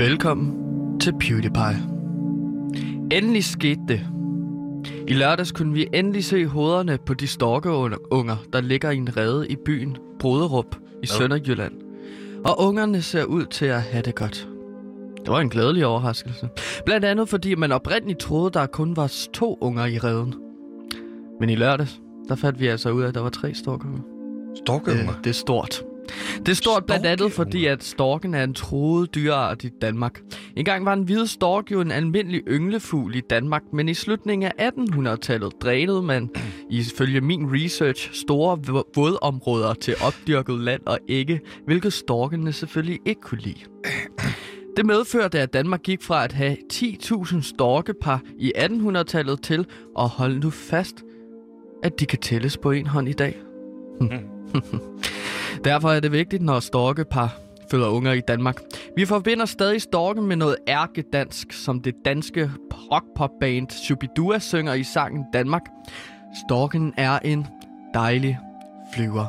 Velkommen til PewDiePie. Endelig skete det. I lørdags kunne vi endelig se hovederne på de storkeunger, der ligger i en rede i byen Broderup i Sønderjylland. Og ungerne ser ud til at have det godt. Det var en glædelig overraskelse. Blandt andet fordi man oprindeligt troede, der kun var to unger i reden. Men i lørdags, der fandt vi altså ud af, at der var tre storkeunger. Storkeunger? Øh, det er stort. Det er stort blandt andet fordi, at storken er en troet dyreart i Danmark. En gang var en hvide stork jo en almindelig ynglefugl i Danmark, men i slutningen af 1800-tallet drænede man, ifølge min research, store vådområder til opdyrket land og ikke, hvilket storkene selvfølgelig ikke kunne lide. Det medførte, at Danmark gik fra at have 10.000 storkepar i 1800-tallet til at holde nu fast, at de kan tælles på en hånd i dag. Derfor er det vigtigt, når storkepar føder unger i Danmark. Vi forbinder stadig storken med noget ærkedansk, som det danske rockpopband Shubidua synger i sangen Danmark. Storken er en dejlig flyver.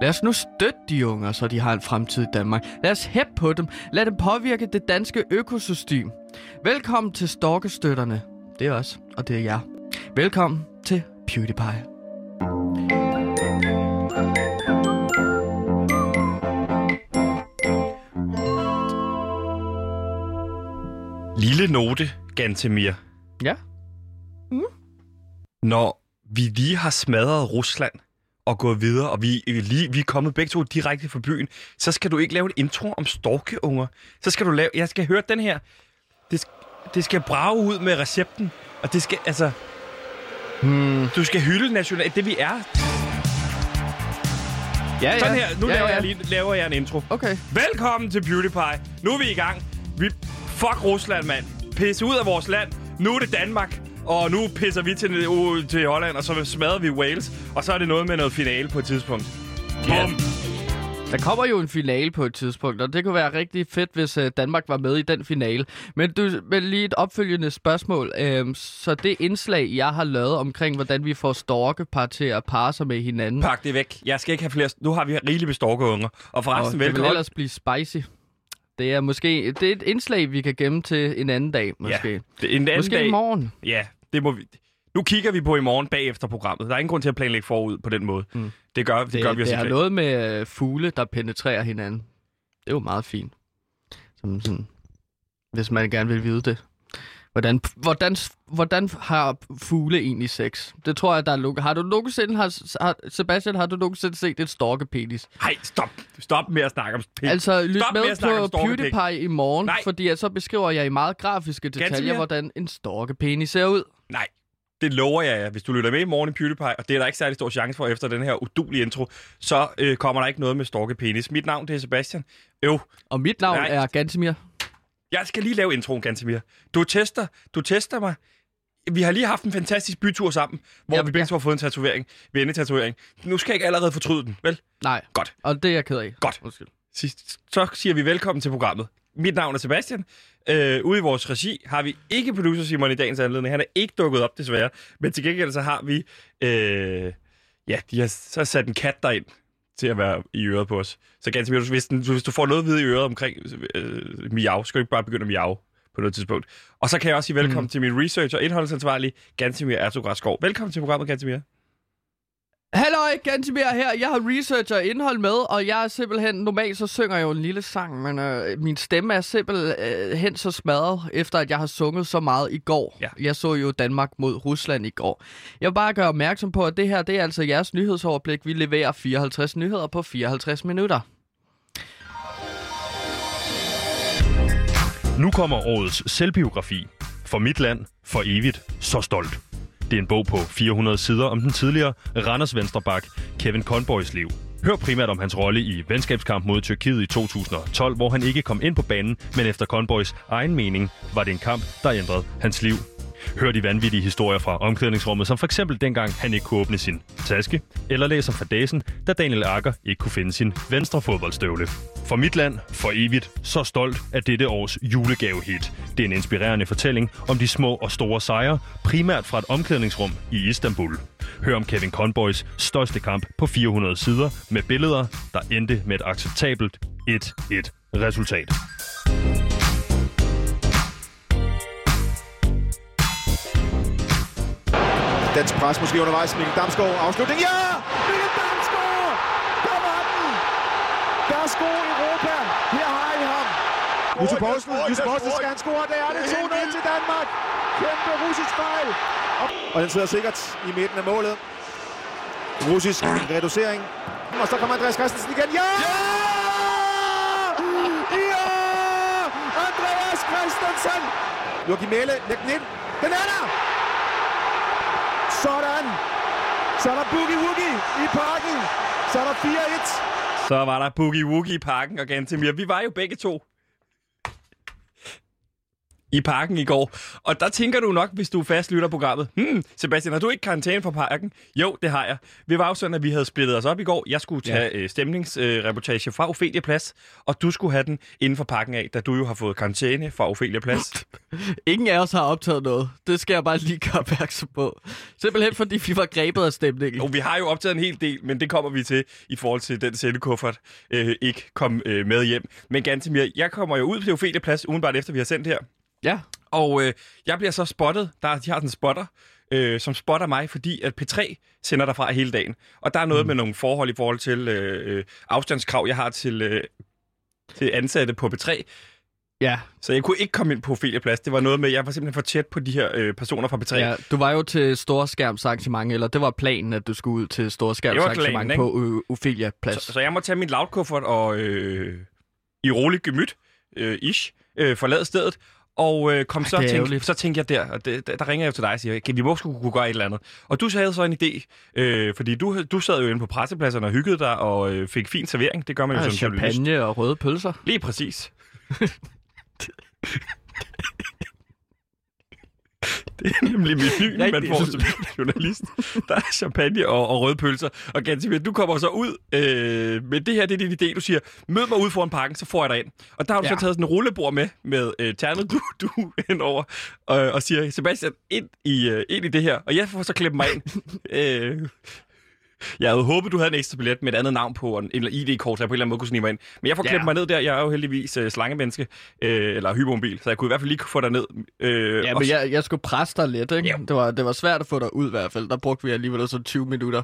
Lad os nu støtte de unger, så de har en fremtid i Danmark. Lad os hæppe på dem. Lad dem påvirke det danske økosystem. Velkommen til Storkestøtterne. Det er os, og det er jer. Velkommen til PewDiePie. Lille note, Gantemir. Ja. Når vi lige har smadret Rusland og gået videre, og vi, lige, vi er kommet begge to direkte fra byen, så skal du ikke lave en intro om storkeunger. Så skal du lave... Jeg skal høre den her. Det, det skal brage ud med recepten. Og det skal, altså... Hmm. Du skal hylde national... Det vi er. Ja, Sådan her. Nu ja, laver, ja. Jeg lige, laver jeg en intro. Okay. Velkommen til PewDiePie. Nu er vi i gang. Vi... Fuck Rusland, mand. Pisse ud af vores land. Nu er det Danmark. Og nu pisser vi til, ud til Holland, og så smadrer vi Wales. Og så er det noget med noget finale på et tidspunkt. Ja. Bum. Der kommer jo en finale på et tidspunkt, og det kunne være rigtig fedt, hvis øh, Danmark var med i den finale. Men du, men lige et opfølgende spørgsmål. Øhm, så det indslag, jeg har lavet omkring, hvordan vi får storkepar til at parre sig med hinanden, Pak det væk. Jeg skal ikke have flere... Nu har vi rigeligt med storkeunger. Og og forresten, det vil velkommen. ellers blive spicy. Det er måske det er et indslag, vi kan gemme til en anden dag, måske. Ja, det, en anden måske dag. i morgen. Ja, det må vi... Nu kigger vi på i morgen bagefter programmet. Der er ingen grund til at planlægge forud på den måde. Mm. Det gør, det, Det, gør vi os det ikke. noget med øh, fugle, der penetrerer hinanden. Det er jo meget fint. Som sådan, hvis man gerne vil vide det. Hvordan, hvordan, hvordan har fugle egentlig sex? Det tror jeg, der er luk- Har du nogensinde, har, har, Sebastian, har du nogensinde set et storkepenis? Nej, stop. Stop med at snakke om pik. Altså, lyt Stop med på. PewDiePie i morgen, Nej. fordi så beskriver jeg i meget grafiske detaljer, hvordan en storkepenis ser ud. Nej, det lover jeg jer. Hvis du lytter med i morgen i PewDiePie, og det er der ikke særlig stor chance for efter den her udulige intro, så øh, kommer der ikke noget med storkepenis. Mit navn det er Sebastian. Øv, Og mit navn Nej. er Gantemir. Jeg skal lige lave introen, Gantemir. Du tester, du tester mig. Vi har lige haft en fantastisk bytur sammen, hvor Ja, vi begge ja. har fået en tatovering, vennetatovering. Nu skal jeg ikke allerede fortryde den, vel? Nej, Godt. og det er jeg ked af. Godt. Undskyld. Så siger vi velkommen til programmet. Mit navn er Sebastian. Øh, ude i vores regi har vi ikke producer Simon i dagens anledning. Han er ikke dukket op, desværre. Men til gengæld så har vi... Øh, ja, de har så sat en kat derind til at være i øret på os. Så ganske hvis, den, hvis du får noget vide i øret omkring øh, miau, skal du ikke bare begynde at miau på noget tidspunkt. Og så kan jeg også sige velkommen mm. til min research og indholdsansvarlig, Gantemir Ertugradskov. Velkommen til programmet, Gantemir. Halløj, Gantimir her. Jeg har research og indhold med, og jeg er simpelthen... Normalt så synger jeg jo en lille sang, men øh, min stemme er simpelthen så smadret, efter at jeg har sunget så meget i går. Ja. Jeg så jo Danmark mod Rusland i går. Jeg vil bare gøre opmærksom på, at det her det er altså jeres nyhedsoverblik. Vi leverer 54 nyheder på 54 minutter. Nu kommer årets selvbiografi. For mit land, for evigt, så stolt. Det er en bog på 400 sider om den tidligere Randers Venstrebak, Kevin Conboys liv. Hør primært om hans rolle i venskabskamp mod Tyrkiet i 2012, hvor han ikke kom ind på banen, men efter Conboys egen mening var det en kamp, der ændrede hans liv. Hør de vanvittige historier fra omklædningsrummet, som for eksempel dengang han ikke kunne åbne sin taske, eller læser fra dagen, da Daniel Akker ikke kunne finde sin venstre fodboldstøvle. For mit land, for evigt, så stolt af dette års julegavehit. Det er en inspirerende fortælling om de små og store sejre, primært fra et omklædningsrum i Istanbul. Hør om Kevin Conboys største kamp på 400 sider med billeder, der endte med et acceptabelt 1-1 resultat. Dansk pres måske undervejs. Mikkel Damsgaard, afslutning. Ja! Mikkel Damsgaard! Der var den! Værsgo Europa! Her har I ham! Jus Poulsen, Jus Poulsen skal han score. Det er det 2-0 til Danmark. Kæmpe russisk fejl. Og den sidder sikkert i midten af målet. Russisk reducering. Og så kommer Andreas Christensen igen. Ja! Ja! Andreas Christensen! Joachim Mæle, læg den ind. Den er der! Sådan! Så er der Boogie Woogie i parken. Så er der 4-1. Så var der Boogie Woogie i parken og Gantemir. Vi var jo begge to i parken i går. Og der tænker du nok, hvis du fast lytter programmet, hmm, Sebastian, har du ikke karantæne for parken? Jo, det har jeg. Vi var jo sådan, at vi havde splittet os op i går. Jeg skulle tage ja. øh, stemningsreportage øh, fra Ophelia Plads, og du skulle have den inden for parken af, da du jo har fået karantæne fra Ophelia Plads. Ingen af os har optaget noget. Det skal jeg bare lige gøre opmærksom på. Simpelthen fordi vi var grebet af stemningen. Jo, vi har jo optaget en hel del, men det kommer vi til i forhold til den sendekuffert øh, ikke kom øh, med hjem. Men Gantemir, jeg kommer jo ud til Ophelia Plads udenbart efter vi har sendt her. Ja. Og øh, jeg bliver så spottet. Der, de har sådan en spotter, øh, som spotter mig, fordi at P3 sender derfra hele dagen. Og der er noget mm. med nogle forhold i forhold til øh, afstandskrav, jeg har til, øh, til ansatte på P3. Ja. Så jeg kunne ikke komme ind på Ophelia Plads. Det var noget med, jeg var simpelthen for tæt på de her øh, personer fra P3. Ja, du var jo til storskærmsarrangement, eller det var planen, at du skulle ud til storskærmsarrangement på øh, Ophelia Plads. Så, så jeg må tage min lavkuffert og øh, i rolig gemyt, øh, ish, øh, forlade stedet, og øh, kom Ej, så, tænk, så tænkte jeg der, og det, der, der ringer jeg jo til dig og siger, okay, vi må skulle kunne gøre et eller andet. Og du havde så en idé, øh, fordi du, du sad jo inde på pressepladserne og hyggede dig og øh, fik fin servering. Det gør man jo ja, som champagne journalist. og røde pølser. Lige præcis. Det er nemlig menuen, man får som journalist. Der er champagne og, og røde pølser. Og Gansimir, du kommer så ud øh, med det her, det er din idé. Du siger, mød mig ud foran parken, så får jeg dig ind. Og der har du ja. så taget sådan en rullebord med, med øh, ternet du, du indover, og, og siger, Sebastian, ind i, øh, ind i det her. Og jeg får så klippe mig ind. øh, jeg havde håbet, du havde en ekstra billet med et andet navn på, en, eller ID-kort, så jeg på en eller anden måde kunne snige mig ind. Men jeg får ja. mig ned der. Jeg er jo heldigvis uh, slangemenneske, uh, eller hypermobil, så jeg kunne i hvert fald lige få dig ned. Uh, ja, men jeg, jeg skulle presse dig lidt, ikke? Ja. Det, var, det var svært at få dig ud i hvert fald. Der brugte vi alligevel så 20 minutter.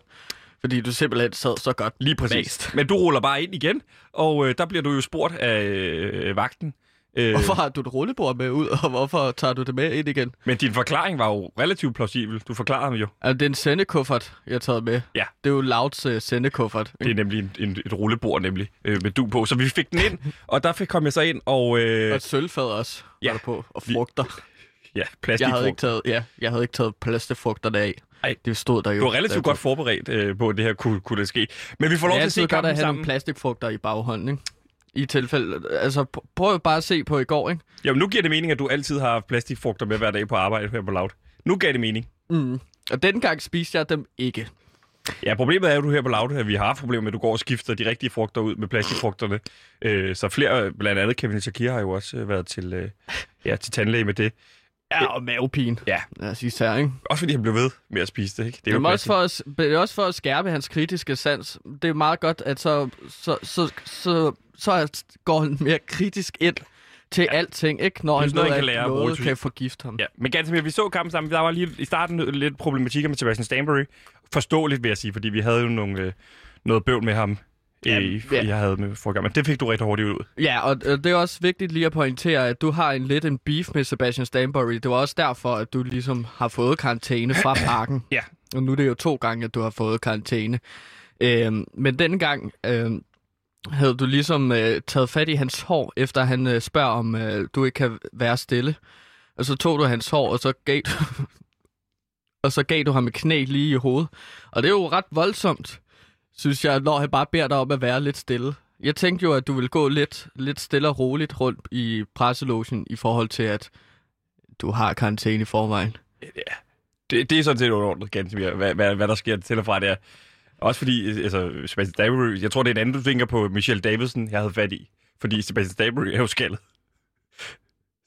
Fordi du simpelthen sad så godt Lige præcis. Bast. Men du ruller bare ind igen, og øh, der bliver du jo spurgt af øh, vagten, Øh, hvorfor har du et rullebord med ud, og hvorfor tager du det med ind igen? Men din forklaring var jo relativt plausibel. Du forklarede mig jo. Altså, det er en sendekuffert, jeg har taget med. Ja. Det er jo Louds uh, sendekuffert. Det er nemlig en, en, et rullebord, nemlig, øh, med du på. Så vi fik den ind, og der fik kom jeg så ind, og... Øh, og et sølvfad også, ja. var der på, og frugter. Ja, plastikfrugt. Jeg havde ikke taget, ja, jeg havde ikke taget plastikfrugterne af. Ej, det stod der jo. Du var relativt godt forberedt øh, på, at det her kunne, kunne det ske. Men vi får lov til at se kampen sammen. Det er have nogle plastikfrugter i baghånden, ikke? I tilfælde. Altså, prøv bare at se på i går, ikke? Jamen, nu giver det mening, at du altid har plastikfrugter med hver dag på arbejde her på Loud. Nu gav det mening. Mm. Og den gang spiste jeg dem ikke. Ja, problemet er jo, du her på Loud, at vi har haft problemer med, at du går og skifter de rigtige frugter ud med plastikfrugterne. Øh, så flere, blandt andet Kevin Shakir har jo også øh, været til, øh, ja, til tandlæge med det. Ja, og mavepine. Ja. Lad os her, ikke? Også fordi han blev ved med at spise det, ikke? Det er, det er, også, for at, det er også for at skærpe hans kritiske sans. Det er meget godt, at så, så, så, så, så går han mere kritisk ind til ja. alting, ikke? Når han noget, kan, lære noget kan forgifte ham. Ja. Men ganske vi så kampen sammen. Der var lige i starten lidt problematikker med Sebastian Stanbury. Forståeligt, vil jeg sige, fordi vi havde jo nogle, øh, noget bøvl med ham ja, i, ja. jeg havde med forgang. Men det fik du rigtig hurtigt ud. Ja, og det er også vigtigt lige at pointere, at du har en lidt en beef med Sebastian Stanbury. Det var også derfor, at du ligesom har fået karantæne fra parken. ja. Og nu er det jo to gange, at du har fået karantæne. Øhm, men denne gang øhm, havde du ligesom øh, taget fat i hans hår, efter han øh, spørger, om øh, du ikke kan være stille. Og så tog du hans hår, og så gav du, og så gav du ham et knæ lige i hovedet. Og det er jo ret voldsomt synes jeg, når han bare beder dig om at være lidt stille. Jeg tænkte jo, at du ville gå lidt, lidt stille og roligt rundt i presselogen i forhold til, at du har karantæne i forvejen. Ja, det, det er sådan set underordnet, ganske hvad, hvad, hvad der sker til og fra der. Også fordi, altså, Sebastian Stanbury, jeg tror, det er en anden, du tænker på Michelle Davidson, jeg havde fat i. Fordi Sebastian Stanbury er jo skaldet.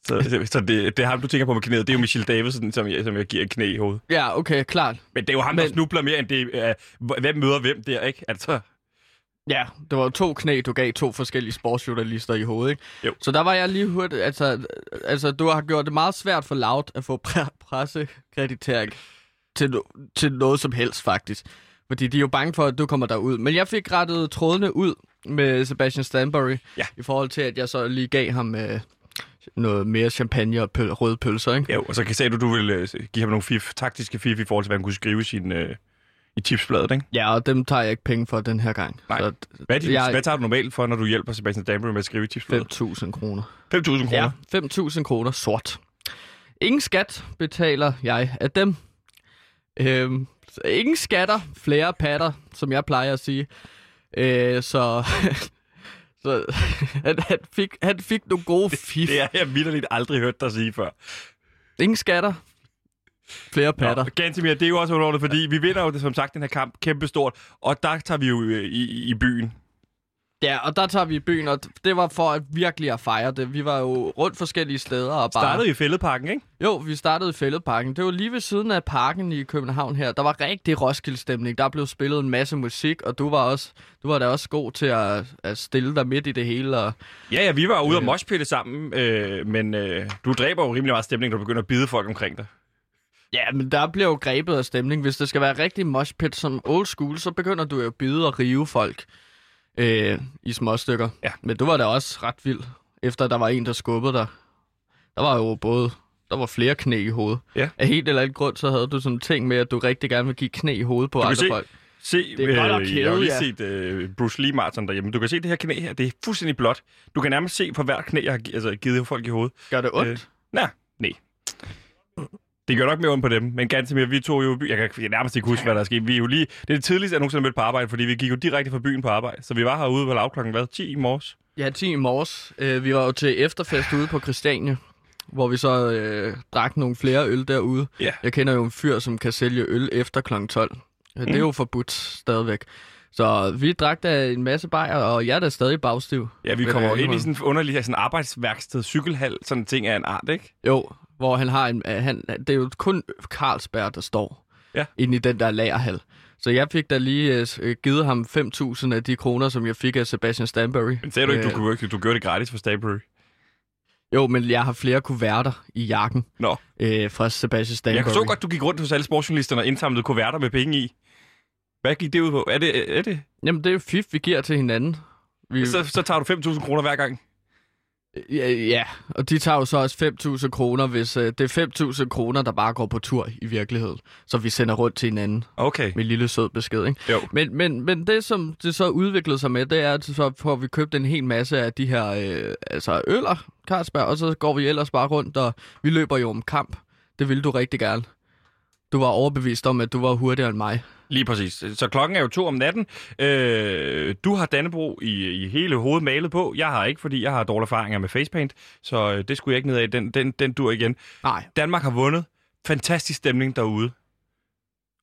Så, så det, det er ham, du tænker på med knæet. Det er jo Michelle Davidson, som jeg, som jeg giver et knæ i hovedet. Ja, okay, klart. Men det er jo ham, Men... der snubler mere end det. Uh, hvem møder hvem der, ikke? Altså... Ja, det var to knæ, du gav to forskellige sportsjournalister i hovedet, ikke? Jo. Så der var jeg lige hurtigt, altså, altså du har gjort det meget svært for Loud at få pre- pressekreditering. til, no- til noget som helst, faktisk. Fordi de er jo bange for, at du kommer derud. Men jeg fik rettet trådene ud med Sebastian Stanbury, Ja. i forhold til, at jeg så lige gav ham øh, noget mere champagne og pøl- røde pølser, ikke? Jo, og så kan sagde du, du vil øh, give ham nogle fif, taktiske fif i forhold til, hvad han kunne skrive i, sin, øh, i tipsbladet, ikke? Ja, og dem tager jeg ikke penge for den her gang. Nej. Så Hvad, din, Jeg- hvad tager du normalt for, når du hjælper Sebastian Stanbury med at skrive i tipsbladet? 5.000 kroner. 5.000 kroner. Ja, 5.000 kroner sort. Ingen skat betaler jeg af dem. Øhm, ingen skatter, flere patter, som jeg plejer at sige. Øh, så så han, han, fik, han fik nogle gode fif. Det har jeg vildt aldrig hørt dig sige før. Ingen skatter, flere patter. Nå, Gantemir, det er jo også underordnet, fordi vi vinder jo som sagt den her kamp kæmpestort, og der tager vi jo øh, i, i byen. Ja, og der tager vi i byen, og det var for at virkelig at fejre det. Vi var jo rundt forskellige steder og bare... Startede i Fælledparken, ikke? Jo, vi startede i Fælledparken. Det var lige ved siden af parken i København her. Der var rigtig Roskilde-stemning. Der blev spillet en masse musik, og du var også, du var da også god til at, at stille dig midt i det hele. Og... Ja, ja, vi var ude og moshpitte sammen, øh, men øh, du dræber jo rimelig meget stemning, når du begynder at bide folk omkring dig. Ja, men der bliver jo grebet af stemning. Hvis det skal være rigtig moshpit som old school, så begynder du jo at bide og rive folk øh, i små stykker. Ja. Men du var da også ret vild, efter der var en, der skubbede dig. Der var jo både... Der var flere knæ i hovedet. Ja. Af helt eller anden grund, så havde du sådan en ting med, at du rigtig gerne vil give knæ i hovedet på kan andre se- folk. Se, Det er godt nok øh, jeg har kæde, lige ja. set øh, Bruce Lee marathon derhjemme. Du kan se det her knæ her, det er fuldstændig blåt. Du kan nærmest se på hver knæ, jeg har altså, givet folk i hovedet. Gør det ondt? Øh, nej. Det gør nok mere ondt på dem, men ganske mere, vi tog jo, jeg kan jeg nærmest ikke huske, hvad der er sket. Vi er jo lige, det er det tidligste, jeg nogensinde mødt på arbejde, fordi vi gik jo direkte fra byen på arbejde. Så vi var herude på lav klokken hvad, 10 i morges. Ja, 10 i morges. Øh, vi var jo til efterfest ude på Christiania, hvor vi så øh, drak nogle flere øl derude. Ja. Jeg kender jo en fyr, som kan sælge øl efter kl. 12. Mm. Det er jo forbudt stadigvæk. Så vi drak da en masse bajer, og jeg er da stadig bagstiv. Ja, vi kommer jeg ind i sådan en underlig sådan arbejdsværksted, cykelhal, sådan en ting af en art, ikke? Jo, hvor han har en... øh, Han, det er jo kun Carlsberg, der står Ja. inde i den der lagerhal. Så jeg fik da lige øh, givet ham 5.000 af de kroner, som jeg fik af Sebastian Stanbury. Men sagde du ikke, du, Øh, kunne, du gjorde det gratis for Stabbury? Jo, men jeg har flere kuverter i jakken Nå, øh, fra Sebastian Stanbury. jeg så godt, du gik rundt hos alle sportsjournalisterne og indsamlede kuverter med penge i. Hvad gik det ud på? Er det, er det? Jamen, det er jo fif, vi giver til hinanden. Vi, Så, så tager du 5.000 kroner hver gang. Ja, ja, og de tager jo så også 5.000 kroner, hvis øh, det er 5.000 kroner, der bare går på tur i virkeligheden. Så vi sender rundt til hinanden Okay. med en lille sød besked, ikke? Jo. Men, men, men det, som det så udviklede sig med, det er, at så får vi købt en hel masse af de her øh, altså øller, Carlsberg, og så går vi ellers bare rundt, og vi løber jo om kamp. Det ville du rigtig gerne. Du var overbevist om, at du var hurtigere end mig. Lige præcis. Så klokken er jo to om natten. Øh, du har Dannebro i, i hele hovedet malet på. Jeg har ikke, fordi jeg har dårlige erfaringer med facepaint. Så øh, det skulle jeg ikke ned af. Den, den, den dur igen. Nej. Danmark har vundet. Fantastisk stemning derude.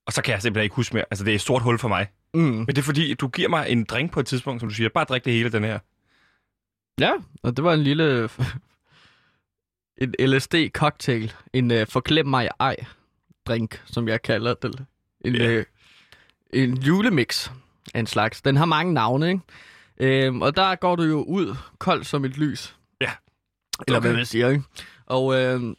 Og så kan jeg simpelthen ikke huske mere. Altså, det er et stort hul for mig. Mm. Men det er fordi, du giver mig en drink på et tidspunkt, som du siger. Bare drik det hele, den her. Ja, og det var en lille... en LSD-cocktail. En uh, forglem mig ej drink, som jeg kalder det. En, yeah. En julemix af en slags. Den har mange navne, ikke? Øhm, og der går du jo ud kold som et lys. Ja. Eller Okay. hvad man siger, ikke? Og øhm,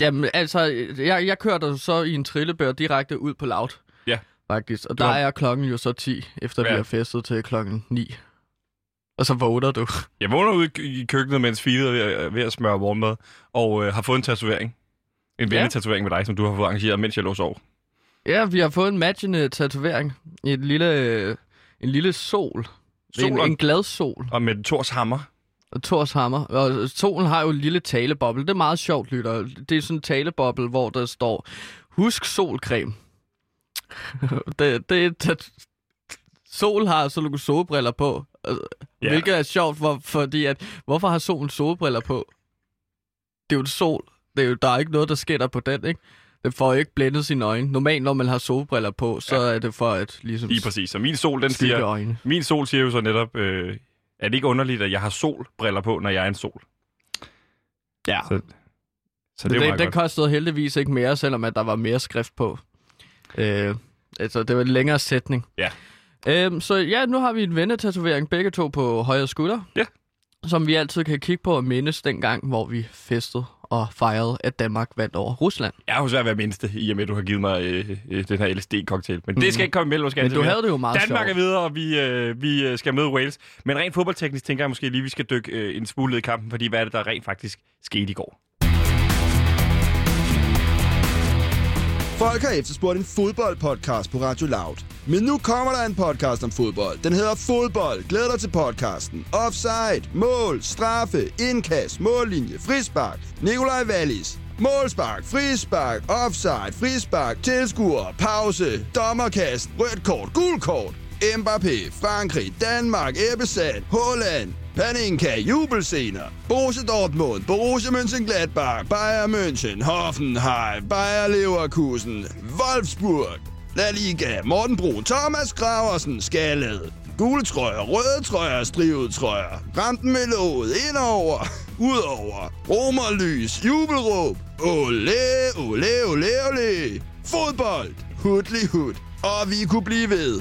jamen, altså, jeg, jeg kørte så i en trillebør direkte ud på Loud. Ja. Faktisk. Og Du der har- er klokken jo så 10, efter Ja. vi har festet til klokken 9. Og så vågner du. Jeg vågner ude i køkkenet, mens Fie er ved, at- ved at smøre morgenmad, og øh, har fået en tatovering. En Ja. vennetatovering med dig, som du har fået arrangeret, mens jeg lå sov. Ja, vi har fået en matchende tatovering. En lille, øh, en lille sol. Sol en, en glad sol. Og med Thors hammer. Og Thors hammer. Og solen har jo en lille taleboble. Det er meget sjovt, lytter. Det er sådan en taleboble, hvor der står, husk solcreme. det, det, det, sol har så nogle solbriller på. Altså, Ja. Hvilket er sjovt, for, fordi at, hvorfor har solen solbriller på? Det er jo en sol. Det er jo, der er ikke noget, der sker der på den, ikke? Får jo ikke blændet sine øjne. Normalt, når man har solbriller på, så Ja. er det for at ligesom Lige præcis. Så min sol, den siger, øjne. min sol siger jo så netop, øh, er det ikke underligt, at jeg har solbriller på, når jeg er en sol? Ja. Så, så det, Det, det, det kostede heldigvis ikke mere, selvom at der var mere skrift på. Øh, altså, det var en længere sætning. Ja. Øhm, så ja, nu har vi en vennetatovering, begge to på højre skulder. Ja. Som vi altid kan kigge på og mindes dengang, hvor vi festede og fejrede, at Danmark vandt over Rusland. Jeg har jo svært ved at mindste, i og med, at du har givet mig øh, øh, den her LSD-cocktail. Men mm. det skal ikke komme imellem, måske. Men du havde det jo meget Danmark sjovt. er videre, og vi, øh, vi øh, skal møde Wales. Men rent fodboldteknisk tænker jeg måske lige, at vi skal dykke øh, en smule ned i kampen, fordi hvad er det, der rent faktisk skete i går? Folk har efterspurgt en fodboldpodcast på Radio Loud. Men nu kommer der en podcast om fodbold. Den hedder Fodbold. Glæd dig til podcasten. Offside, mål, straffe, indkast, mållinje, frispark. Nikolaj Wallis. Målspark, frispark, offside, frispark, tilskuer, pause, dommerkast, rødt kort, gul kort. Mbappé, Frankrig, Danmark, Ebbesand, Holland, Paninka, jubelscener. Borussia Dortmund, Borussia Mönchengladbach, Bayern München, Hoffenheim, Bayer Leverkusen, Wolfsburg. La Liga, Morten Bro, Thomas Graversen, Skallet. Gule trøjer, røde trøjer, strivet trøjer. Rampen med låget, indover, udover. Romerlys, jubelråb. Ole, ole, ole, ole. Fodbold, hudli hud. Og vi kunne blive ved.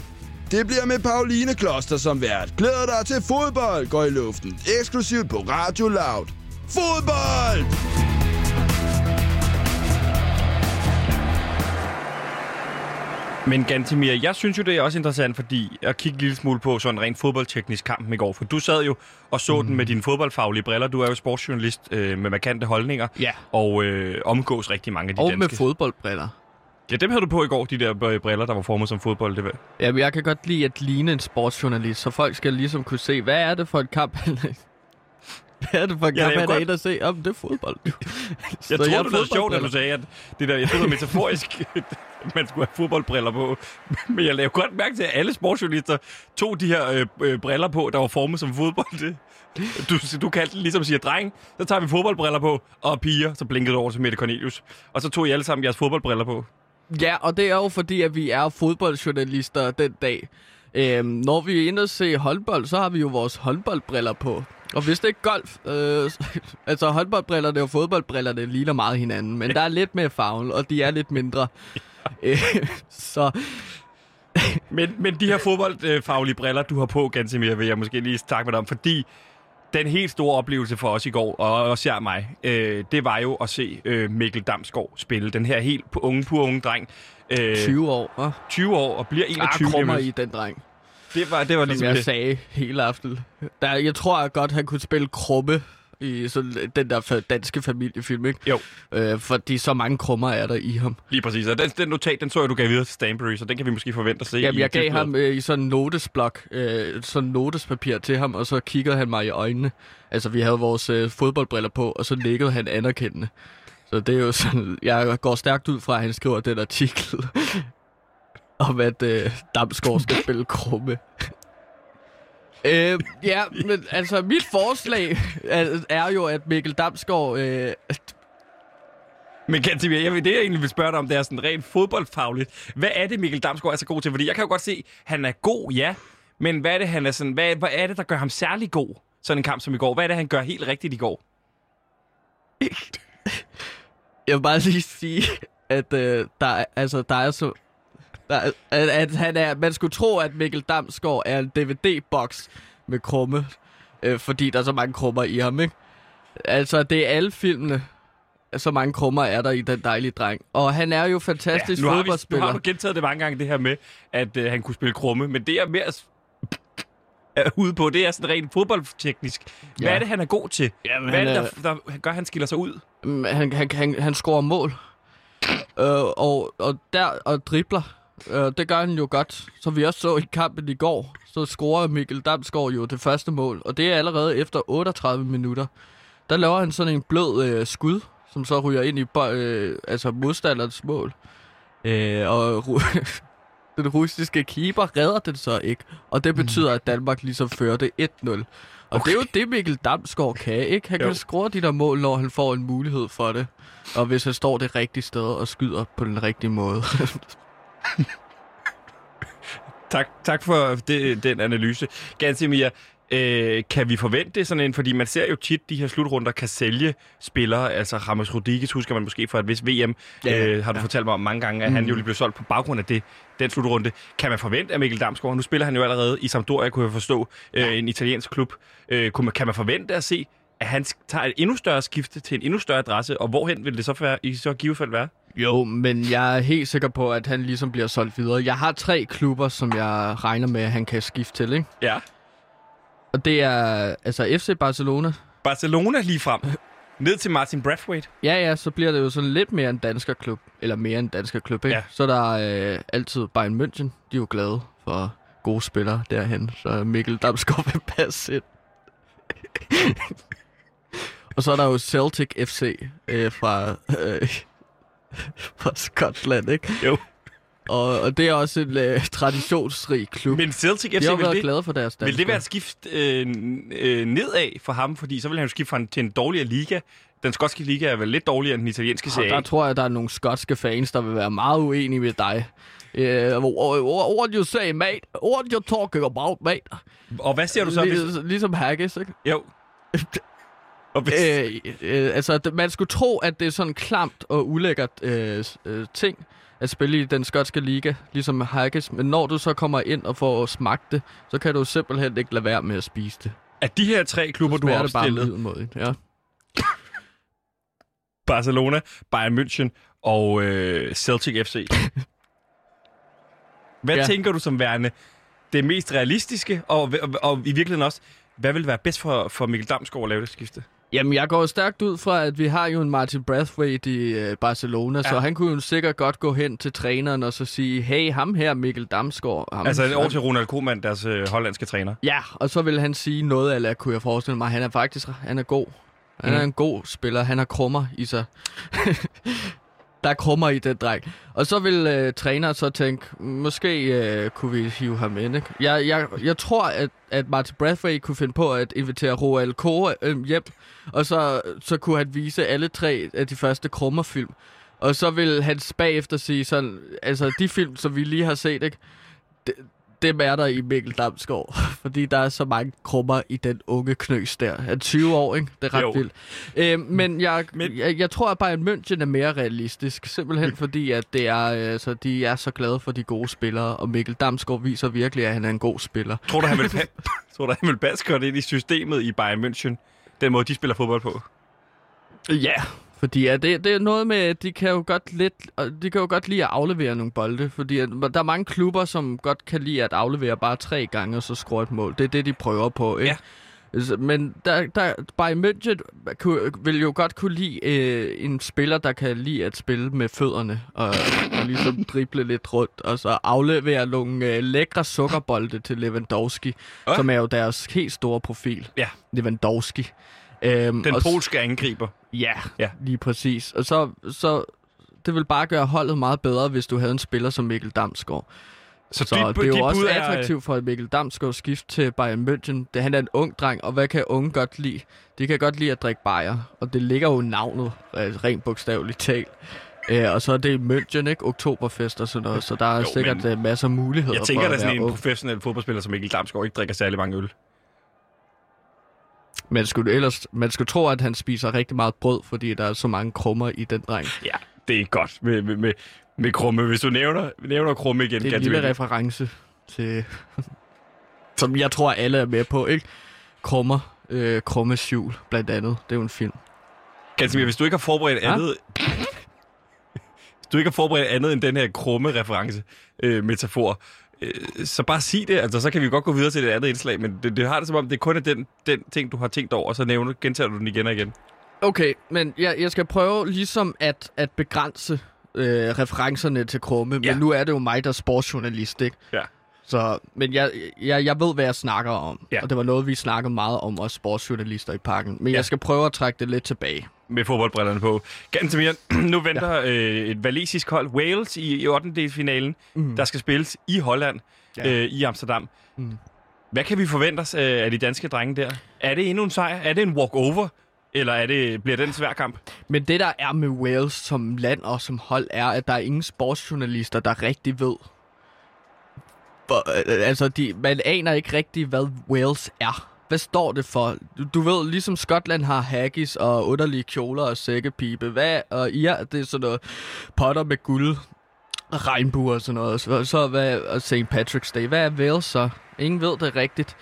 Det bliver med Pauline Kloster som vært. Glæder dig til fodbold går i luften. Eksklusivt på Radio Loud. Fodbold! Men Gantimir, jeg synes jo, det er også interessant, fordi at kigge en lille smule på sådan rent fodboldteknisk kampen i går. For du sad jo og så mm. den med dine fodboldfaglige briller. Du er jo sportsjournalist øh, med markante holdninger. Ja. Og øh, omgås rigtig mange af de Og danske. med fodboldbriller. Ja, dem havde du på i går, de der øh, briller, der var formet som fodbold. Det var. Jamen, jeg kan godt lide at ligne en sportsjournalist, så folk skal ligesom kunne se, hvad er det for en kamp, hvad er det for en Ja, kamp, jeg han er godt- inde og se? Jamen, det er fodbold. Jeg Så troede, har det var sjovt, at du sagde, at det der, jeg troede, metaforisk, at man skulle have fodboldbriller på. Men jeg lavede godt mærke til, at alle sportsjournalister tog de her øh, øh, briller på, der var formet som fodbold. Du, du kaldte ligesom siger, dreng, så tager vi fodboldbriller på, og piger, så blinkede du over til Mette Cornelius. Og så tog I alle sammen jeres fodboldbriller på. Ja, og det er jo fordi, at vi er fodboldjournalister den dag. Øhm, når vi er inde og se håndbold, så har vi jo vores håndboldbriller på. Og hvis det er golf, øh, altså håndboldbrillerne og fodboldbrillerne ligner meget hinanden, men der er lidt mere farven, og de er lidt mindre. Øh, så Men, men de her fodboldfaglige briller, du har på, Gansimir, vil jeg måske lige snakke med dig om, fordi den helt store oplevelse for os i går, og også jeg og mig, øh, det var jo at se øh, Mikkel Damsgaard spille. Den her helt unge, pur unge dreng. Øh, 20 år, og 20 år og bliver 21. der krummer jamen, i den dreng, Det var, det var som ligesom jeg det. sagde hele aften. Der, jeg tror at godt, han kunne spille krumme i sådan den der danske familiefilm, ikke? Jo. Øh, fordi så mange krummer er der i ham. Lige præcis. Og den, den notat, den så jeg, du gav videre til Stanbury, så den kan vi måske forvente at se. Jamen, jeg gav ham øh, i sådan en notesblok, øh, sådan en notespapir til ham, og så kiggede han mig i øjnene. Altså, vi havde vores øh, fodboldbriller på, og så nikkede han anerkendende. Så det er jo sådan, jeg går stærkt ud fra, at han skriver den artikel om, at øh, Damsgaard skal spille krumme. øh, ja, men altså, mit forslag er, er jo, at Mikkel Damsgaard... Øh, Men Gantimir, jeg det jeg egentlig vil spørge dig om, det er sådan rent fodboldfagligt. Hvad er det, Mikkel Damsgaard er så god til? Fordi jeg kan jo godt se, at han er god, ja. Men hvad er det, han er sådan, hvad, hvad er det, der gør ham særlig god? Sådan en kamp som i går. Hvad er det, han gør helt rigtigt i går? Jeg vil bare lige sige, at øh, der, er, altså, der er så... Der, er- at, at han er, man skulle tro, at Mikkel Damsgaard er en DVD-boks med krumme, øh, fordi der er så mange krummer i ham, ikke? Altså, det er alle filmene, så mange krummer er der i den dejlige dreng. Og han er jo fantastisk nu, har vi, nu fodboldspiller. har du gentaget det mange gange, det her med, at øh, han kunne spille krumme. Men det er mere er ude på, det er sådan rent fodboldteknisk. Hvad Ja. er det, han er god til? Jamen, Hvad er han det, der, der gør, at han skiller sig ud? Mm, han, han, han, han scorer mål. Øh, og, og, der, og dribler. Øh, det gør han jo godt. Som vi også så i kampen i går, så scorer Mikkel Damsgaard jo det første mål. Og det er allerede efter 38 minutter. Der laver han sådan en blød øh, skud, som så ryger ind i øh, altså modstanderens mål. Øh, og den russiske keeper redder den så ikke. Og det betyder, at Danmark ligesom fører det 1-0. Og okay. det er jo det, Mikkel Damsgaard kan, ikke? Han Jo. kan score de der mål, når han får en mulighed for det. Og hvis han står det rigtige sted og skyder på den rigtige måde. Tak, tak for det, den analyse. Gansimir, Øh, kan vi forvente sådan en, fordi man ser jo tit, de her slutrunder kan sælge spillere, altså Ramos Rodriguez husker man måske fra et vis VM, Ja, ja, øh, har du ja. ja. fortalt mig om mange gange, at mm. han jo lige blev solgt på baggrund af det, den slutrunde. Kan man forvente, at Mikkel Damsgaard, nu spiller han jo allerede i Sampdoria, kunne jeg forstå, øh, en italiensk klub, øh, kunne man, kan man forvente at se, at han tager et endnu større skifte til en endnu større adresse, og hvorhen vil det så være, i så givet fald være? Jo, men jeg er helt sikker på, at han ligesom bliver solgt videre. Jeg har tre klubber, som jeg regner med, at han kan skifte til, ikke? Ja. Og det er altså FC Barcelona. Barcelona lige frem. Ned til Martin Brathwaite. Ja, ja, så bliver det jo sådan lidt mere en dansker klub. Eller mere en dansker klub, ikke? Ja. Så er der øh, altid Bayern München. De er jo glade for gode spillere derhen. Så Mikkel Damsgaard vil passe ind. Og så er der jo Celtic FC øh, fra, øh, fra Skotland, ikke? Jo. Og, og det er også en øh, traditionsrig klub. Men Celtic FC, de har været det, glade for deres danskere. vil det være et skift øh, øh, nedad for ham? Fordi så vil han jo skifte fra en, til en dårligere liga. Den skotske liga er vel lidt dårligere end den italienske Og serie. der tror jeg, der er nogle skotske fans, der vil være meget uenige med dig. Uh, what you say, mate? What you talking about, mate? Og hvad siger du så, hvis... Lig, ligesom Haggis, ikke? Jo. Og hvis... Øh, øh, altså, man skulle tro, at det er sådan klamt og ulækkert øh, øh, ting at spille i den skotske liga, ligesom Haggis. Men når du så kommer ind og får smagt det, så kan du simpelthen ikke lade være med at spise det. At de her tre klubber, du har bare opstillet, middelmådigt, ja. Barcelona, Bayern München og øh, Celtic FC. Hvad ja. tænker du som værende det mest realistiske, og, og, og i virkeligheden også, hvad vil være bedst for, for Mikkel Damsgaard at lave det skifte? Jamen, jeg går stærkt ud fra, at vi har jo en Martin Brathwaite i øh, Barcelona, ja. så han kunne jo sikkert godt gå hen til træneren og så sige, hey, ham her, Mikkel Damsgaard. Ham, Altså over ham- til Ronald Koeman, deres øh, hollandske træner. Ja, og så vil han sige noget, eller kunne jeg forestille mig, han er faktisk han er god. Han er Mhm. en god spiller. Han har krummer i sig. Der er krummer i den dreng. Og så vil øh, træneren så tænke, måske øh, kunne vi hive ham ind. Ikke? Jeg, jeg, jeg tror, at, at Martin Bradford kunne finde på at invitere Roald Kåre øh, hjem, og så, så kunne han vise alle tre af de første krummerfilm. Og så vil han bagefter sige sådan, altså de film, som vi lige har set, ikke? Det, dem er der i Mikkel Damsgaard, fordi der er så mange krummer i den unge knøs der. Han er 20 år, ikke? Det er ret Jo. vildt. Øh, men jeg, Men- jeg, jeg tror, at Bayern München er mere realistisk, simpelthen fordi, at det er, altså, de er så glade for de gode spillere, og Mikkel Damsgaard viser virkelig, at han er en god spiller. Tror du, han vil, pa- tror du, han vil passe godt ind i systemet i Bayern München? Den måde, de spiller fodbold på. Ja, fordi at det, det er noget med, at de kan jo godt lidt, de kan jo godt lide at aflevere nogle bolde, fordi at, der er mange klubber, som godt kan lide at aflevere bare tre gange, og så score et mål. Det er det, de prøver på, ikke? Ja. Altså, Men der, der, Bayern München kunne, vil jo godt kunne lide øh, en spiller, der kan lide at spille med fødderne, og, og ligesom drible lidt rundt, og så aflevere nogle øh, lækre sukkerbolde til Lewandowski, Ja. som er jo deres helt store profil. Ja. Lewandowski. Øhm, Den og polske angriber. Ja, Ja. ja, lige præcis. Og så, så det vil bare gøre holdet meget bedre, hvis du havde en spiller som Mikkel Damsgaard. Så, Så dit, det er jo dit også attraktivt for Mikkel Damsgaard at skifte til Bayern München. Det, han er en ung dreng, og hvad kan unge godt lide? De kan godt lide at drikke bajer, og det ligger jo navnet, altså rent bogstaveligt talt. Øh, og så er det i München, ikke? Oktoberfest og sådan noget, så der er Jo, sikkert men øh, masser af muligheder Jeg tænker, for at at sådan være en ung. professionel fodboldspiller som Mikkel Damsgaard ikke drikker særlig mange øl. Man skulle ellers, man skulle tro, at han spiser rigtig meget brød, fordi der er så mange krummer i den dreng. Ja, det er godt med, med, med, med Krumme. Hvis du nævner, nævner Krumme igen, Det er en lille reference til... som jeg tror, alle er med på, ikke? Krummer. Øh, Krummes jul, blandt andet. Det er jo en film. Ganske hvis du ikke har forberedt Ja? andet... hvis du ikke har forberedt andet end den her krumme reference, øh, metafor, øh, så bare sig det. Altså, så kan vi godt gå videre til det andet indslag, men det, det har det som om, det kun er den, den ting, du har tænkt over, og så nævner, gentager du den igen og igen. Okay, men jeg, jeg skal prøve ligesom at, at begrænse øh, referencerne til Krumme, Ja. men nu er det jo mig, der er sportsjournalist, ikke? Ja. Så, men jeg, jeg, jeg ved, hvad jeg snakker om. Ja. Og det var noget, vi snakkede meget om, os sportsjournalister i parken. Men Ja. jeg skal prøve at trække det lidt tilbage. Med fodboldbrillerne på. Gantemir, nu venter ja. øh, et valisisk hold, Wales, i, i 8. finalen, mm. der skal spilles i Holland, ja. Øh, i Amsterdam. Mm. Hvad kan vi forvente os øh, af de danske drenge der? Er det endnu en sejr? Er det en walk-over? Eller er det, bliver det en svær kamp? Men det, der er med Wales som land og som hold, er, at der er ingen sportsjournalister, der rigtig ved. For, altså, de, man aner ikke rigtig, hvad Wales er hvad står det for? Du, du ved, ligesom Skotland har haggis og underlige kjoler og sækkepipe. Hvad, og ja, det er sådan noget potter med guld, og regnbuer og sådan noget. Så, så hvad, og St. Patrick's Day. Hvad er Wales så? Ingen ved det rigtigt.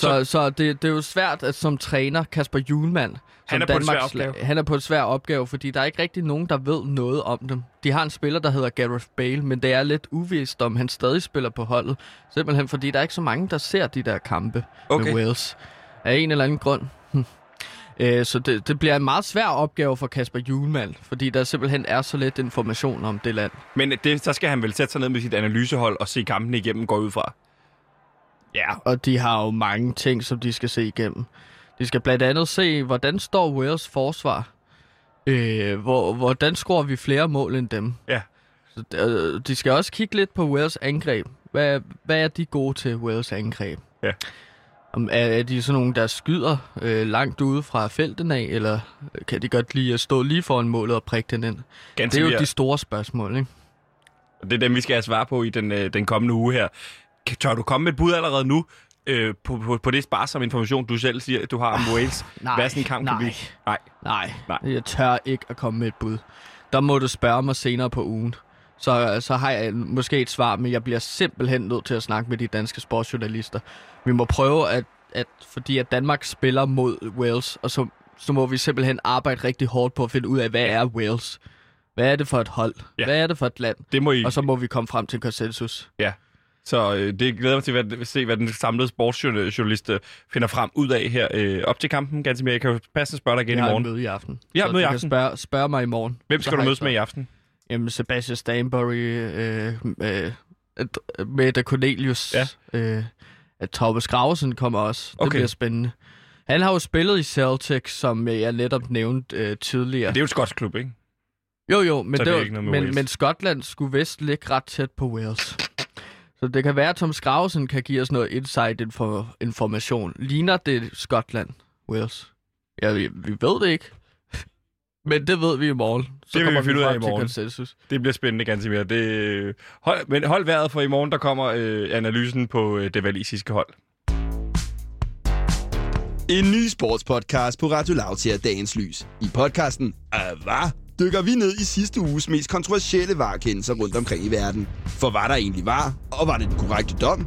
Så, så, så det, det er jo svært at som træner, Kasper Julemand, Han som er på en svær Danmarks- opgave. Han er på en svær opgave, fordi der er ikke rigtig nogen, der ved noget om dem. De har en spiller, der hedder Gareth Bale, men det er lidt uvist, om han stadig spiller på holdet. Simpelthen fordi der er ikke så mange, der ser de der kampe okay. Med Wales. Af en eller anden grund. Hm. Øh, Så det, det bliver en meget svær opgave for Kasper Julemand, fordi der simpelthen er så lidt information om det land. Men det, så skal han vel sætte sig ned med sit analysehold og se kampene igennem, går jeg ud fra. Ja, og de har jo mange ting, som de skal se igennem. De skal blandt andet se, hvordan står Wales forsvar. Øh, hvor, hvordan scorer vi flere mål end dem? Ja. Så, øh, de skal også kigge lidt på Wales angreb. Hvad, hvad er de gode til, Wales angreb? Ja. Om, er, er de sådan nogle, der skyder øh, langt ude fra felten af, eller kan de godt lide at stå lige foran målet og prikke den ind? Det Ganske er jo de store spørgsmål, ikke? Det er dem, vi skal have svar på i den, øh, den kommende uge her. Kan- Tør du komme med et bud allerede nu øh, på, på, på det sparsomme information, du selv siger, at du har om Wales? Ah, nej, Hvad sådan en kamp kan nej. blive? Nej. Nej, Nej. Nej, jeg tør ikke at komme med et bud. Der må du spørge mig senere på ugen. Så, så har jeg måske et svar, men jeg bliver simpelthen nødt til at snakke med de danske sportsjournalister. Vi må prøve at, at fordi at Danmark spiller mod Wales, og så, så må vi simpelthen arbejde rigtig hårdt på at finde ud af, hvad er Wales? Hvad er det for et hold? Ja. Hvad er det for et land? Det må I... Og så må vi komme frem til en konsensus. Ja. Så øh, det glæder mig til at se, hvad den samlede sportsjournalist øh, finder frem ud af her øh, op til kampen. Ganske mere. Jeg kan jo passende spørge dig igen Vi i morgen. møde i aften. Vi har møde i aften. Spørge, spørge mig i morgen. Hvem skal du jeg mødes med i aften? Jamen, Sebastian Stanbury, øh, øh, øh, Mette Cornelius, Ja. øh, Thomas Gravesen kommer også. Det Okay. bliver spændende. Han har jo spillet i Celtic, som øh, jeg netop nævnte øh, tidligere. Det er jo et skotsk klub, ikke? Jo, jo, men, Så det det var, men, men Skotland skulle vist ligge ret tæt på Wales. Så det kan være, at Thomas Gravesen kan give os noget insight info- information. Ligner det Skotland, Wales? Ja, vi, vi ved det ikke. Men det ved vi i morgen. Så Det vil kommer vi finde ud af i morgen. konsensus. Det bliver spændende, ganske mere. Det, hold, men hold vejret, for i morgen der kommer øh, analysen på øh, det valisiske hold. En ny sportspodcast på Radio Loud ser dagens lys. I podcasten Hvad? Dykker vi ned i sidste uges mest kontroversielle varekendelser rundt omkring i verden. For hvad der egentlig var, og var det den korrekte dom?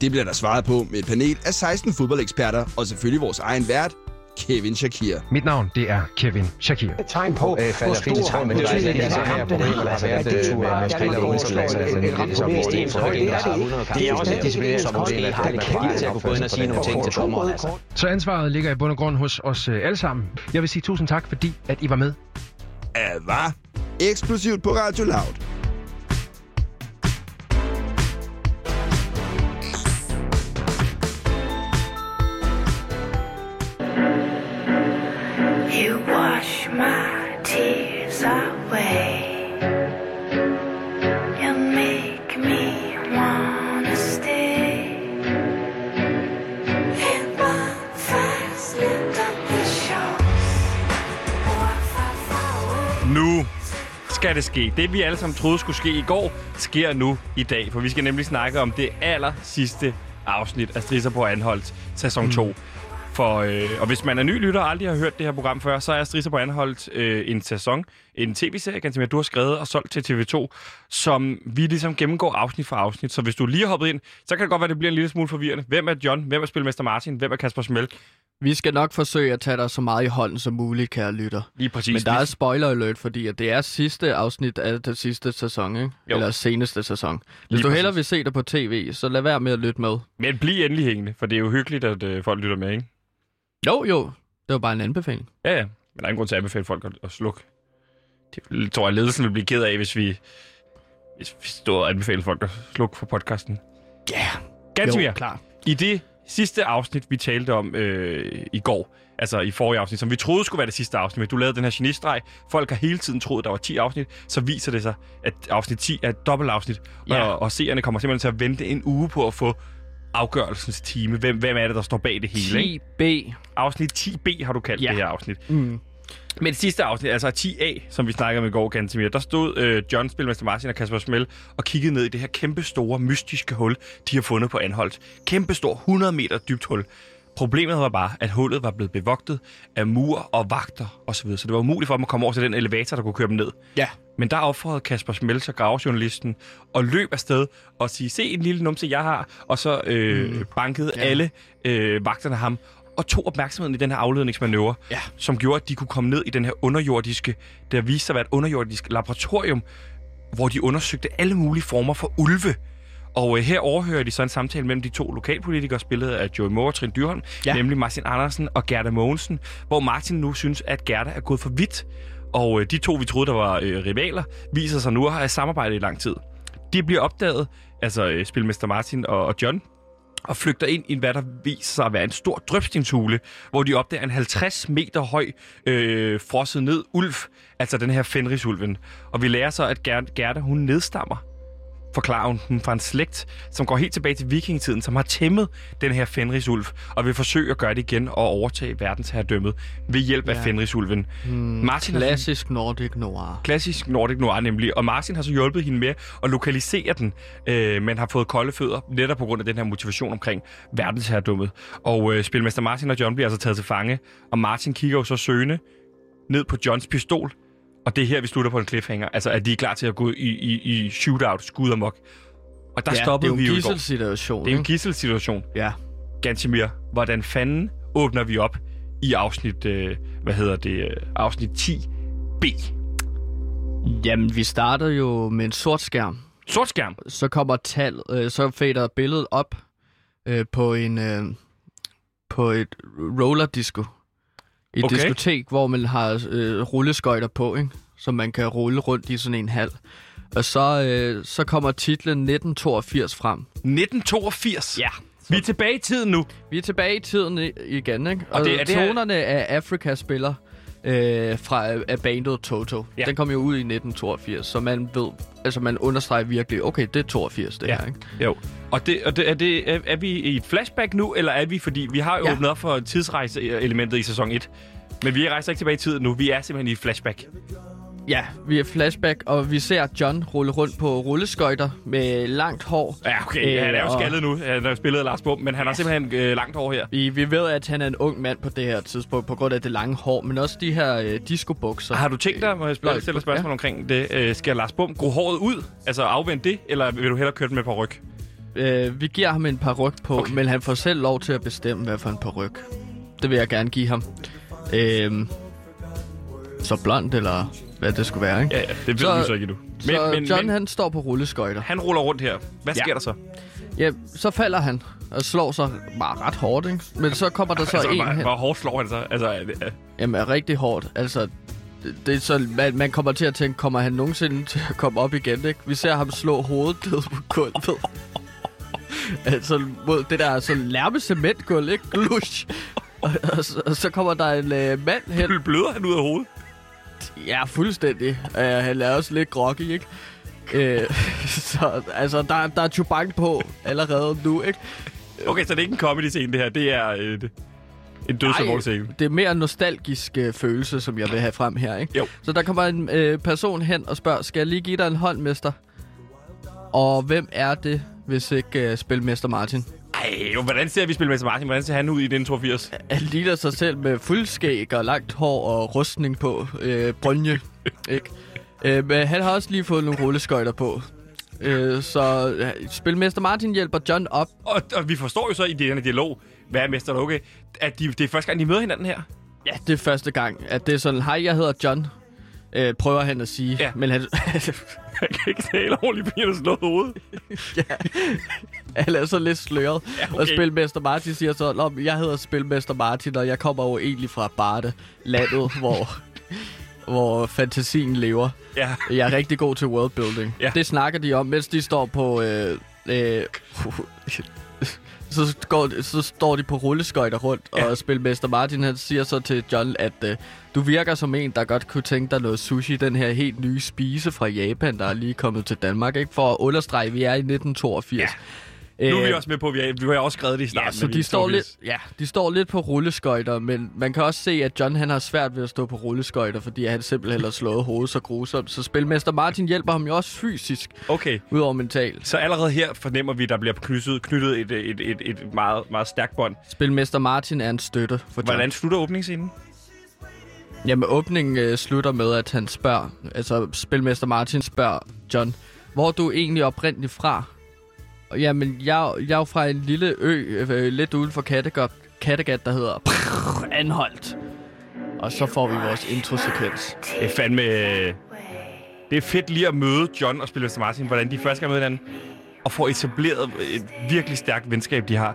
Det bliver der svaret på med et panel af 16 fodboldeksperter, og selvfølgelig vores egen vært, Kevin Shakir. Mit navn, det er Kevin Shakir. et tegn på, Øh, fint i tråd med det, der er ikke? har. Altså, Altså, at det at med- med spillere Danmark udenlands, overslår altså, en- det er ligesom bevidst for højde. en, Det er der har det 100 ikke. kampe. Det er også Det er en disciplin, som måske har som det har til at gå ind og sige nogle ting til dommeren. Altså. Så ansvaret ligger i bund og grund hos os øh, alle sammen. Jeg vil sige tusind tak, fordi at I var med. Hvad? Eksklusivt på Radio Loud. Skal det ske. Det, vi alle sammen troede skulle ske i går, sker nu i dag. For vi skal nemlig snakke om det aller sidste afsnit af Strisser på Anholdt, sæson 2. For, øh, og hvis man er ny lytter og aldrig har hørt det her program før, så er Strisser på Anholdt øh, en sæson, en tv-serie, ganske mere, du har skrevet og solgt til TV2, som vi ligesom gennemgår afsnit for afsnit. Så hvis du lige har hoppet ind, så kan det godt være, det bliver en lille smule forvirrende. Hvem er John? Hvem er Spilmester Martin? Hvem er Kasper Smell? Vi skal nok forsøge at tage dig så meget i hånden som muligt, kære lytter. Lige præcis. Men der er spoiler alert, fordi at det er sidste afsnit af den sidste sæson, ikke? Jo. Eller seneste sæson. Hvis Lige du præcis. hellere vil se det på tv, så lad være med at lytte med. Men bliv endelig hængende, for det er jo hyggeligt, at øh, folk lytter med, ikke? Jo, jo. Det var bare en anbefaling. Ja, ja. Men der er ingen grund til at anbefale folk at, at slukke. Det tror jeg, ledelsen vil blive ked af, hvis vi, hvis vi stod og anbefalede folk at slukke for podcasten. Ja. Yeah. Ganske mere. klar. I det sidste afsnit, vi talte om øh, i går, altså i forrige afsnit, som vi troede skulle være det sidste afsnit, men du lavede den her genistreg. Folk har hele tiden troet, der var 10 afsnit. Så viser det sig, at afsnit 10 er et dobbeltafsnit. Ja. Og, og seerne kommer simpelthen til at vente en uge på at få afgørelsens time. Hvem, hvem er det, der står bag det hele? Ikke? 10B. Afsnit 10b har du kaldt Ja. det her afsnit. Mm. Men det sidste afsnit, altså 10A, som vi snakkede om i går, Gantemir, der stod øh, John, Spilmester Martin og Kasper Smell og kiggede ned i det her kæmpe store, mystiske hul, de har fundet på Anholdt. Kæmpe stor, 100 meter dybt hul. Problemet var bare, at hullet var blevet bevogtet af mur og vagter osv., så det var umuligt for dem at komme over til den elevator, der kunne køre dem ned. Ja. Men der offrede Kasper Smelter, gravejournalisten, og løb afsted og sige, se en lille numse, jeg har, og så øh, mm. bankede ja. alle øh, vagterne ham, og tog opmærksomheden i den her afledningsmanøvre, Ja. som gjorde, at de kunne komme ned i den her underjordiske, der viste sig at være et underjordisk laboratorium, hvor de undersøgte alle mulige former for ulve. Og øh, her overhører de så en samtale mellem de to lokalpolitikere, spillet af Joey Moore og Trine Dyrholm, Ja. nemlig Martin Andersen og Gerda Mogensen, hvor Martin nu synes, at Gerda er gået for vidt. Og øh, de to, vi troede, der var øh, rivaler, viser sig nu at have samarbejdet i lang tid. De bliver opdaget, altså øh, Spilmester Martin og, og John, og flygter ind i, hvad der viser sig at være en stor drøbstingshule, hvor de opdager en 50 meter høj øh, frosset ned ulv, altså den her Fenrisulven. Og vi lærer så, at Gerda, hun nedstammer forklarer hun den fra en slægt, som går helt tilbage til vikingetiden, som har tæmmet den her Fenrisulv, og vil forsøge at gøre det igen og overtage verdensherredømmet ved hjælp af Ja. Fenrisulven. Mm, Martin har- klassisk Nordic Noir. Klassisk Nordic Noir nemlig. Og Martin har så hjulpet hende med at lokalisere den, øh, men har fået kolde fødder, netop på grund af den her motivation omkring verdensherredømmet. Og øh, spilmester Martin og John bliver altså taget til fange, og Martin kigger jo så søgende ned på Johns pistol, og det er her, vi slutter på en cliffhanger. Altså, at de er klar til at gå i, i, i shootout, skud amok. Og der ja, stoppede det er vi jo en i går. gisselsituation. Det er jo en ikke? gisselsituation. Ja. Gantimir, hvordan fanden åbner vi op i afsnit, øh, hvad hedder det, øh, afsnit 10b? Jamen, vi starter jo med en sort skærm. Sort skærm. Så kommer tal, øh, så fader billedet op øh, på en øh, på et roller disco. Et Okay. diskotek, hvor man har øh, rulleskøjter på, ikke? Så man kan rulle rundt i sådan en hal. Og så, øh, så kommer titlen 1982 frem. 1982. Ja. Vi er tilbage i tiden nu. Vi er tilbage i tiden i- igen, ikke? Og, det- er det her- tonerne af Afrika spiller øh, fra af bandet Toto. Ja. Den kom jo ud i 1982, så man ved, altså man understreger virkelig, okay, det er 82, det Ja. her, ikke? Jo. Og, det, og det, er, det, er, er vi i et flashback nu, eller er vi, fordi vi har jo Ja. åbnet op for tidsrejse-elementet i sæson 1. Men vi rejser ikke tilbage i tiden nu. Vi er simpelthen i et flashback. Ja, vi er flashback, og vi ser John rulle rundt på rulleskøjter med langt hår. Ja, okay. Øh, han er jo og- skaldet nu. Han har spillet Lars Bum, men han har simpelthen øh, langt over her. Vi, vi ved, at han er en ung mand på det her tidspunkt, på grund af det lange hår, men også de her øh, discobukser. Har du tænkt dig, må jeg spørge, Nej, stille spørgsmål ja. omkring det? Øh, skal Lars Bum gro håret ud? Altså afvente det, eller vil du hellere køre den med på ryg? Øh, vi giver ham en par ryg på, okay. men han får selv lov til at bestemme, hvad for en par ryg. Det vil jeg gerne give ham. Øh, så blond, eller hvad det skulle være, ikke? Ja, ja, det ved Så- du så ikke endnu. Men, så men, John, men... han står på rulleskøjter. han ruller rundt her. Hvad Ja. sker der så? Ja, så falder han og slår sig bare ret hårdt, ikke? Men så kommer der så altså, en hvor, hen. hvor hårdt slår han så? Altså, er det, er, Jamen, rigtig hårdt. Altså, det, det er så, man, man kommer til at tænke, kommer han nogensinde til at komme op igen, ikke? Vi ser ham slå hovedet ned på gulvet. altså, mod det der sådan lærme cementgulv, ikke? Glush. Og, og, så, og, så kommer der en øh, mand hen. bløder han ud af hovedet? Ja, fuldstændig. Uh, han er også lidt groggy, ikke? Uh, så altså, der, der er chubang på allerede nu, ikke? Okay, så det er ikke en comedy-scene, det her. Det er øh, det- en dødsalvorlig scene. det er mere en nostalgisk øh, følelse, som jeg vil have frem her, ikke? Jo. Så der kommer en øh, person hen og spørger, skal jeg lige give dig en hånd, mester? Og hvem er det, hvis ikke øh, spilmester Martin? Ej, jo, hvordan ser vi Spilmester Martin? Hvordan ser han ud i den 82? Han ligner sig selv med fuldskæg og langt hår og rustning på. Øh, brynje, ikke? Øh, men han har også lige fået nogle rulleskøjter på. Øh, så spilmester Martin hjælper John op. Og, og vi forstår jo så i den her dialog, hvad er Mester okay, at de, det er første gang, de møder hinanden her. Ja, det er første gang, at det er sådan, hej, jeg hedder John. Øh, prøver han at sige. Ja. Men han, Han kan ikke tale ordentligt, fordi han har slået hovedet. han er så lidt sløret. Ja, Okay. Og Spilmester Martin siger så, Nå, jeg hedder Spilmester Martin, og jeg kommer jo egentlig fra Barde, landet, hvor, hvor fantasien lever. Ja. Jeg er rigtig god til worldbuilding. Ja. Det snakker de om, mens de står på... Øh, øh, så, går, så står de på rulleskøjter rundt. Ja. og Spilmester Martin han siger så til John, at øh, du virker som en, der godt kunne tænke dig noget sushi. Den her helt nye spise fra Japan, der er lige kommet til Danmark, ikke? For at understrege, at vi er i 1982. Ja. Nu er vi Øh, også med på, at vi, er, vi har også skrevet det i starten. Ja, så de står, 82. lidt, ja, de står lidt på rulleskøjter, men man kan også se, at John han har svært ved at stå på rulleskøjter, fordi han simpelthen har slået hovedet så grusomt. Så spilmester Martin hjælper ham jo også fysisk, Okay. udover mentalt. Så allerede her fornemmer vi, at der bliver knyttet, knyttet et, et, et, et meget, meget stærkt bånd. Spilmester Martin er en støtte for John. Hvordan slutter åbningsscenen? Jamen, åbningen øh, slutter med, at han spørger, altså spilmester Martin spørger John, hvor er du egentlig oprindeligt fra? Jamen, jeg, jeg er jo fra en lille ø, øh, lidt uden for Kattegat, Kattegat der hedder Anholdt. Og så får vi vores introsekvens. Det er fandme... Det er fedt lige at møde John og spille Mr. Martin, hvordan de første gang møder hinanden, og får etableret et virkelig stærkt venskab, de har.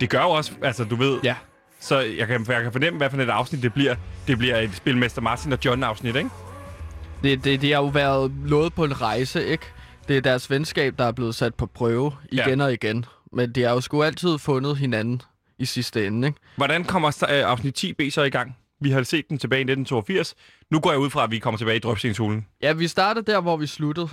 Det gør jo også, altså du ved, Ja. så jeg kan, jeg kan fornemme, hvad for et afsnit det bliver. Det bliver et Spilmester Martin og John-afsnit, ikke? Det, det, det har jo været noget på en rejse, ikke? Det er deres venskab, der er blevet sat på prøve igen Ja. og igen. Men de har jo sgu altid fundet hinanden i sidste ende, ikke? Hvordan kommer øh, afsnit 10b så i gang? Vi har set den tilbage i 1982. Nu går jeg ud fra, at vi kommer tilbage i drøbstenshulen. Ja, vi starter der, hvor vi sluttede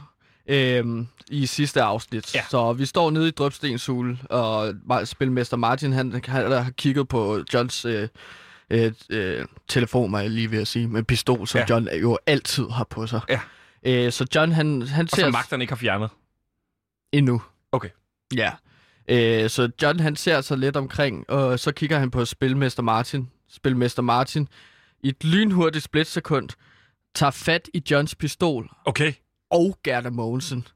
øhm, i sidste afsnit. Ja. Så vi står nede i Drøbstenshul, og spilmester Martin, han, han har kigget på Johns øh, øh, øh, telefon, var jeg lige ved at sige, med pistol, som ja. John jo altid har på sig. Ja. Øh, så John, han, han Og ser som magterne ikke har fjernet. endnu. Okay. Ja. Øh, så John, han ser sig lidt omkring, og så kigger han på spilmester Martin. Spilmester Martin, i et lynhurtigt splitsekund, tager fat i Johns pistol Okay. og Gerda Mogensen.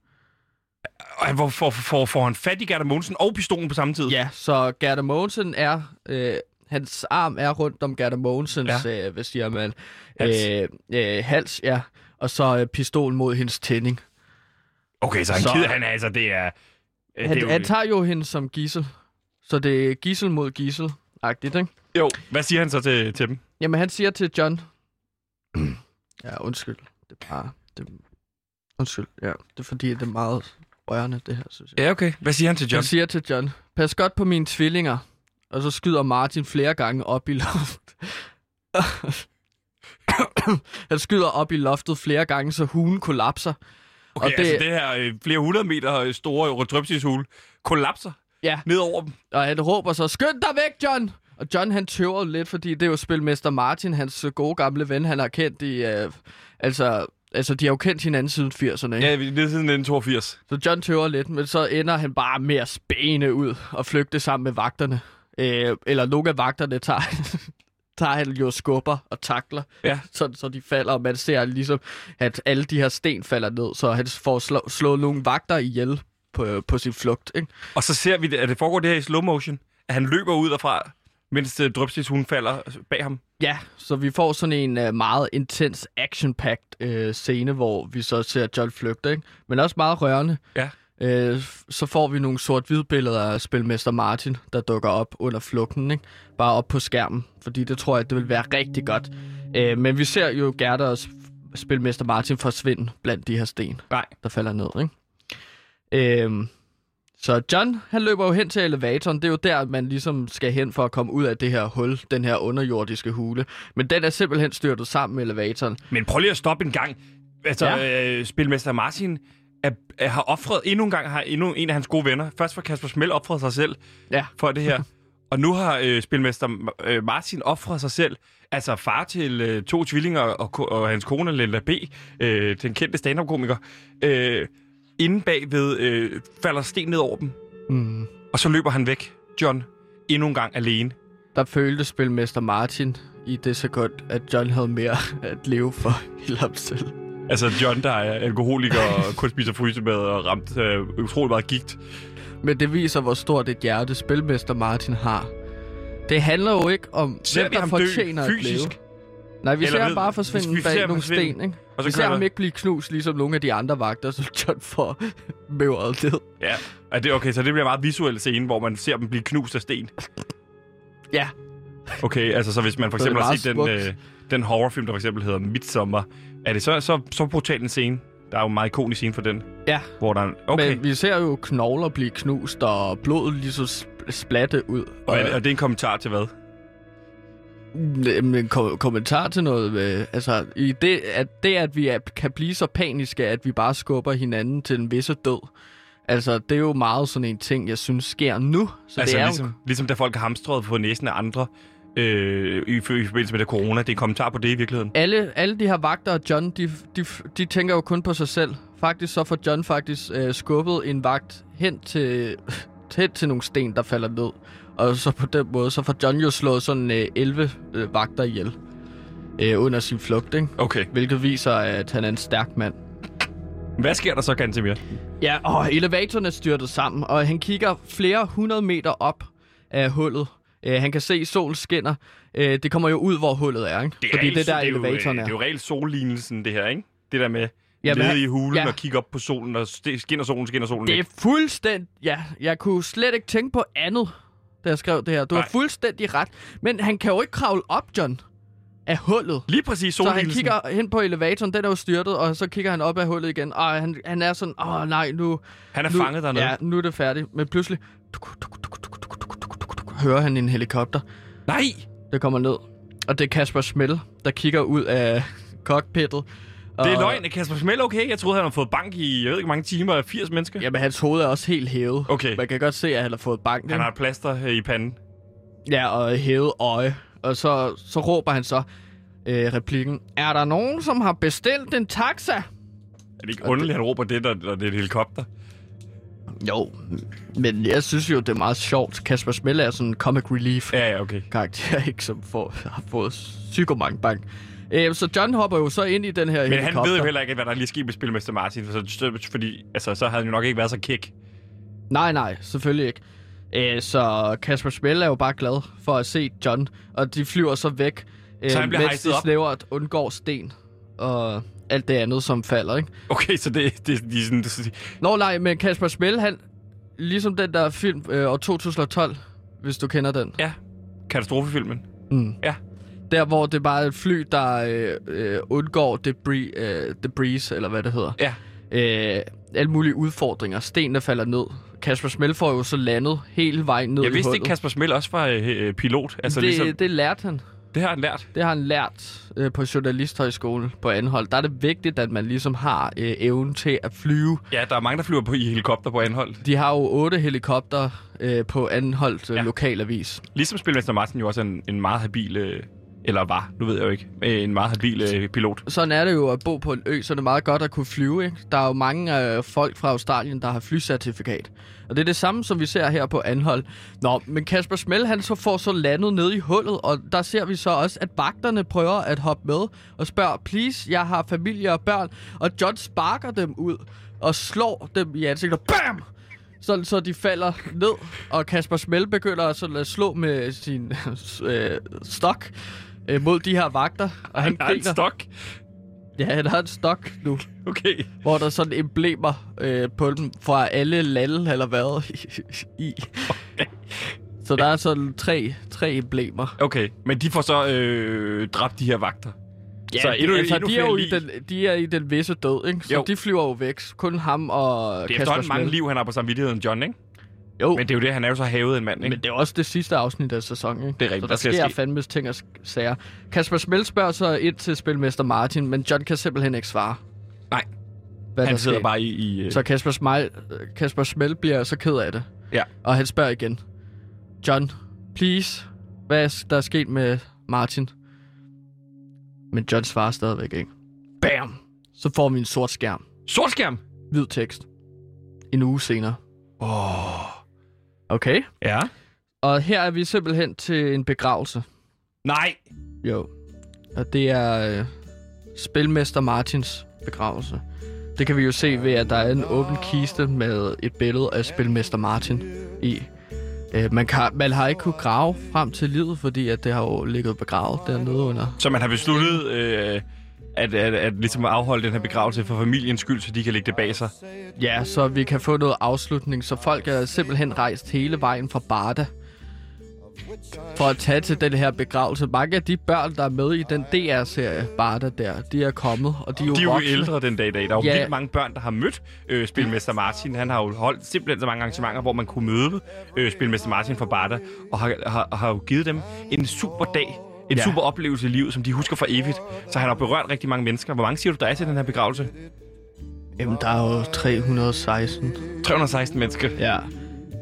Og hvor får, får, får han fat i Gerda Mogensen og pistolen på samme tid? Ja, så Gerda Mogensen er... Øh, hans arm er rundt om Gerda Mogensens, ja. øh, hvad siger man? Hals. Øh, øh, hals, ja. Og så øh, pistol mod hendes tænding. Okay, så han Så- kider, han altså, det er... øh, Han, det er jo, han tager jo hende som gissel. Så det er gissel mod gissel-agtigt, ikke? jo, hvad siger han så til, til dem? Jamen, han siger til John... ja, undskyld. Det er bare... Det, undskyld, ja. Det er fordi, det er meget rørende, det her, synes jeg. Ja, okay. Hvad siger han til John? Han siger til John, pas godt på mine tvillinger. Og så skyder Martin flere gange op i loftet. Han skyder op i loftet flere gange, så hulen kollapser. Okay, og det... altså det her øh, flere hundrede meter store drøbstishul kollapser Ja, ned over dem. og han råber så, skynd dig væk, John! Og John, han tøver lidt, fordi det er jo spilmester Martin, hans øh, gode gamle ven, han har kendt i... Øh, altså, altså, de har jo kendt hinanden siden 80'erne, ikke? Ja, det er siden 1982. Så John tøver lidt, men så ender han bare med at spæne ud og flygte sammen med vagterne. Øh, eller nogle af vagterne tager, tager han jo skubber og takler, Ja. så, så de falder, og man ser ligesom, at alle de her sten falder ned, så han får slå, slået nogle vagter ihjel på, på sin flugt. Ikke? Og så ser vi, at det foregår det her i slow motion, at han løber ud derfra, mens uh, drøbstishuen falder bag ham. Ja, så vi får sådan en uh, meget intens, action-packed uh, scene, hvor vi så ser John flygte, ikke? men også meget rørende. Ja. Øh, så får vi nogle sort-hvide billeder af spilmester Martin, der dukker op under flugten, ikke? Bare op på skærmen, fordi det tror jeg, det vil være rigtig godt. Øh, men vi ser jo Gerda og sp- spilmester Martin forsvinde blandt de her sten, Nej. der falder ned, ikke? Øh, så John, han løber jo hen til elevatoren. Det er jo der, man ligesom skal hen for at komme ud af det her hul, den her underjordiske hule. Men den er simpelthen styrtet sammen med elevatoren. Men prøv lige at stoppe en gang. Altså, ja. øh, Spilmester Martin er, er, har offret endnu en gang, har endnu en af hans gode venner. Først var Kasper Smell offret sig selv Ja. for det her. og nu har øh, Spilmester øh, Martin offret sig selv. Altså far til øh, to tvillinger og, ko- og hans kone Linda B., øh, den kendte stand-up-komiker. Øh, inde bagved øh, falder sten ned over dem. Mm. Og så løber han væk, John, endnu en gang alene. Der følte spilmester Martin i det sekund, at John havde mere at leve for i ham selv. Altså John, der er alkoholiker og kun spiser frysemad og ramt øh, utrolig meget gigt. Men det viser, hvor stort et hjerte spilmester Martin har. Det handler jo ikke om, Ser hvem der dø fortjener at leve. Nej, vi Eller ser ham bare vi- forsvinde vi ser bag ham nogle forsvinde, sten, ikke? og så vi ser ham ikke blive knust, ligesom nogle af de andre vagter, så John får møvret ned. Ja, er det, okay, så det bliver meget visuel scene, hvor man ser dem blive knust af sten. Ja. Okay, altså så hvis man for eksempel har set den, øh, den horrorfilm, der for eksempel hedder Midsommar, er det så, så, så brutal en scene? Der er jo en meget ikonisk scene for den, Ja, hvor der er Okay, men vi ser jo knogler blive knust, og blodet lige så sp- splatte ud. og er, det- er en kommentar til hvad? En kom- kommentar til noget, øh, altså i det at, det, at vi er, kan blive så paniske, at vi bare skubber hinanden til en visse død, Altså, det er jo meget sådan en ting, jeg synes sker nu. Så altså det er ligesom, ligesom da folk har hamstret på næsen af andre øh, i, i forbindelse med det corona. Det er kommentar på det i virkeligheden. alle, alle de her vagter og John, de, de, de tænker jo kun på sig selv. Faktisk så får John faktisk øh, skubbet en vagt hen til, hen til nogle sten, der falder ned. Og så på den måde, så får John jo slået sådan øh, 11 øh, vagter ihjel øh, under sin flugt, ikke? Okay. Hvilket viser, at han er en stærk mand. Hvad sker der så, Gantemir? Ja, og elevatoren er styrtet sammen, og han kigger flere hundrede meter op af hullet. Øh, han kan se, solen skinner. Øh, det kommer jo ud, hvor hullet er, ikke? Det er Fordi reelt, det der det er elevatoren jo, er. Det er jo reelt sollignelsen, det her, ikke? Det der med ja, nede i hulen ja. og kigge op på solen, og skinner solen, skinner solen. Det er fuldstændig... Ja, jeg kunne slet ikke tænke på andet, da jeg skrev det her. Du har fuldstændig ret. Men han kan jo ikke kravle op, John af hullet. Lige præcis Så han kigger hen på elevatoren, den er jo styrtet, og så kigger han op af hullet igen, og han, han er sådan, åh nej, nu... Han er nu, fanget dernede. Ja, nu er det færdigt. Men pludselig... Tuk, tuk, tuk, tuk, hører han en helikopter, Nej! der kommer ned. Og det er Kasper Schmel, der kigger ud af cockpittet. Det er og- løgn. Er Kasper Schmel okay? Jeg troede, han havde fået bank i, jeg ved ikke, mange timer af 80 mennesker. Jamen, hans hoved er også helt hævet. Okay. Man kan godt se, at han har fået bank. Han har et plaster øh, i panden. Ja, og hævet øje. Og så, så råber han så øh, replikken. Er der nogen, som har bestilt en taxa? Er det ikke underligt, han råber det, når, når det er et helikopter? Jo, men jeg synes jo, det er meget sjovt. Kasper Smelle er sådan en comic relief Ja, ja, okay. karakter, ikke, som får, har fået psyko mange bank. Øh, så John hopper jo så ind i den her Men helikopter. han ved jo heller ikke, hvad der lige sker med Spilmester Martin, for så, fordi altså, så havde han jo nok ikke været så kick. Nej, nej, selvfølgelig ikke. Øh, så Kasper Smelle er jo bare glad for at se John, og de flyver så væk, øh, Så han bliver mens de snævert undgår sten og alt det andet, som falder, ikke? Okay, så det, det, de er sådan... Det, Nå nej, men Kasper Smell, han... Ligesom den der film øh, år 2012, hvis du kender den. ja, katastrofefilmen. Mm. Ja. Der, hvor det bare er et fly, der øh, øh, undgår debris, øh, debris, eller hvad det hedder. Ja. Øh, alle mulige udfordringer. Sten, der falder ned. Kasper Smell får jo så landet hele vejen ned Jeg i vidste hullet. ikke, Kasper Smell også var øh, pilot. Altså, det, ligesom, det lærte han. Det har han lært. Det har han lært øh, på Journalisthøjskole på Anhold. Der er det vigtigt, at man ligesom har øh, evnen til at flyve. Ja, der er mange, der flyver på i helikopter på anhold. De har jo otte helikopter øh, på Anholdt øh, Ja. lokalavis. Ligesom Spilmester Martin jo også er en, en meget habil... Øh, eller var, nu ved jeg jo ikke, øh, en meget habil øh, pilot. Sådan er det jo at bo på en ø, så er det meget godt at kunne flyve. Ikke? Der er jo mange øh, folk fra Australien, der har flycertifikat. Og det er det samme, som vi ser her på Anhold. Nå, men Kasper Smell, han så får så landet ned i hullet, og der ser vi så også, at vagterne prøver at hoppe med og spørger, please, jeg har familie og børn. Og John sparker dem ud og slår dem i ansigtet. Bam! Sådan, så de falder ned, og Kasper Smell begynder sådan at slå med sin øh, stok øh, mod de her vagter. Og han Han har en stok. Ja, han har en stok nu, Okay. hvor der er sådan emblemer øh, på dem fra alle lande, han har været i. i. Så der er sådan tre, tre emblemer. Okay, men de får så øh, dræbt de her vagter. Ja, Så endnu- altså, endnu de, er jo i den, de er i den visse død, ikke? Så Jo. de flyver jo væk. Kun ham og Det er Kasper efterhånden mange liv, han har på samvittigheden, John, ikke? Jo, Men det er jo det, han er jo så havet en mand, ikke? men det er også det sidste afsnit af sæsonen, ikke? Det er rigtigt, Så der der sker ske. fandme ting og sager. Kasper Smell spørger så ind til spilmester Martin, men John kan simpelthen ikke svare. Nej. Hvad han der sidder sker. bare i... i øh, Så Kasper, Smile, Kasper Smell bliver så ked af det. Ja. Og han spørger igen. John, please, hvad er der er sket med Martin? Men John svarer stadigvæk ikke. Bam! Så får vi en sort skærm. Sort skærm! Hvid tekst. En uge senere. Åh. Okay. Ja. Og her er vi simpelthen til en begravelse. Nej! Jo. Og det er øh, spilmester Martins begravelse. Det kan vi jo se ved, at der er en åben kiste med et billede af spilmester Martin i. Øh, man, kan, man har ikke kunne grave frem til livet, fordi at det har jo ligget begravet dernede under. Så man har besluttet øh, at, at, at ligesom afholde den her begravelse for familiens skyld, så de kan lægge det bag sig. Ja, så vi kan få noget afslutning, så folk er simpelthen rejst hele vejen fra Barda for at tage til den her begravelse. Mange af de børn, der er med i den DR-serie Barda der, de er kommet, og de er jo, De er jo voksne. ældre den dag i dag. Der er jo Ja. vildt mange børn, der har mødt øh, Spilmester Martin. Han har jo holdt simpelthen så mange arrangementer, hvor man kunne møde øh, Spilmester Martin fra Barda, og har, har, har jo givet dem en super dag, en Ja. super oplevelse i livet, som de husker for evigt. Så han har berørt rigtig mange mennesker. Hvor mange siger du, der er til den her begravelse? Jamen, der er jo 316. 316 mennesker. Ja.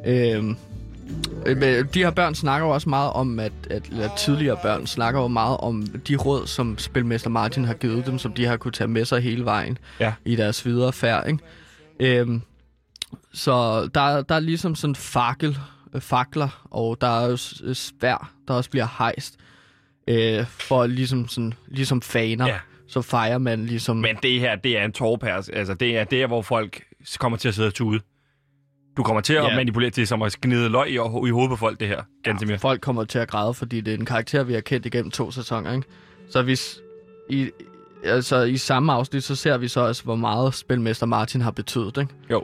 Øhm, øh, de her børn snakker jo også meget om, at, at eller tidligere børn snakker jo meget om de råd, som Spilmester Martin har givet dem, som de har kunne tage med sig hele vejen Ja. i deres videre færd, ikke? Øhm, så der, der er ligesom sådan fakkel, øh, fakler, og der er jo svær, der også bliver hejst. Øh, for ligesom, sådan, ligesom faner, Ja. ja. så fejrer man ligesom... Men det her, det er en tårpærs. Altså, det er der, hvor folk kommer til at sidde og tude. Du kommer til at Ja. manipulere til som at gnide løg i, i hovedet på folk, det her. Gantemir. folk kommer til at græde, fordi det er en karakter, vi har kendt igennem to sæsoner. Ikke? Så hvis i, altså, i samme afsnit, så ser vi så også, hvor meget Spilmester Martin har betydet. Ikke? Jo.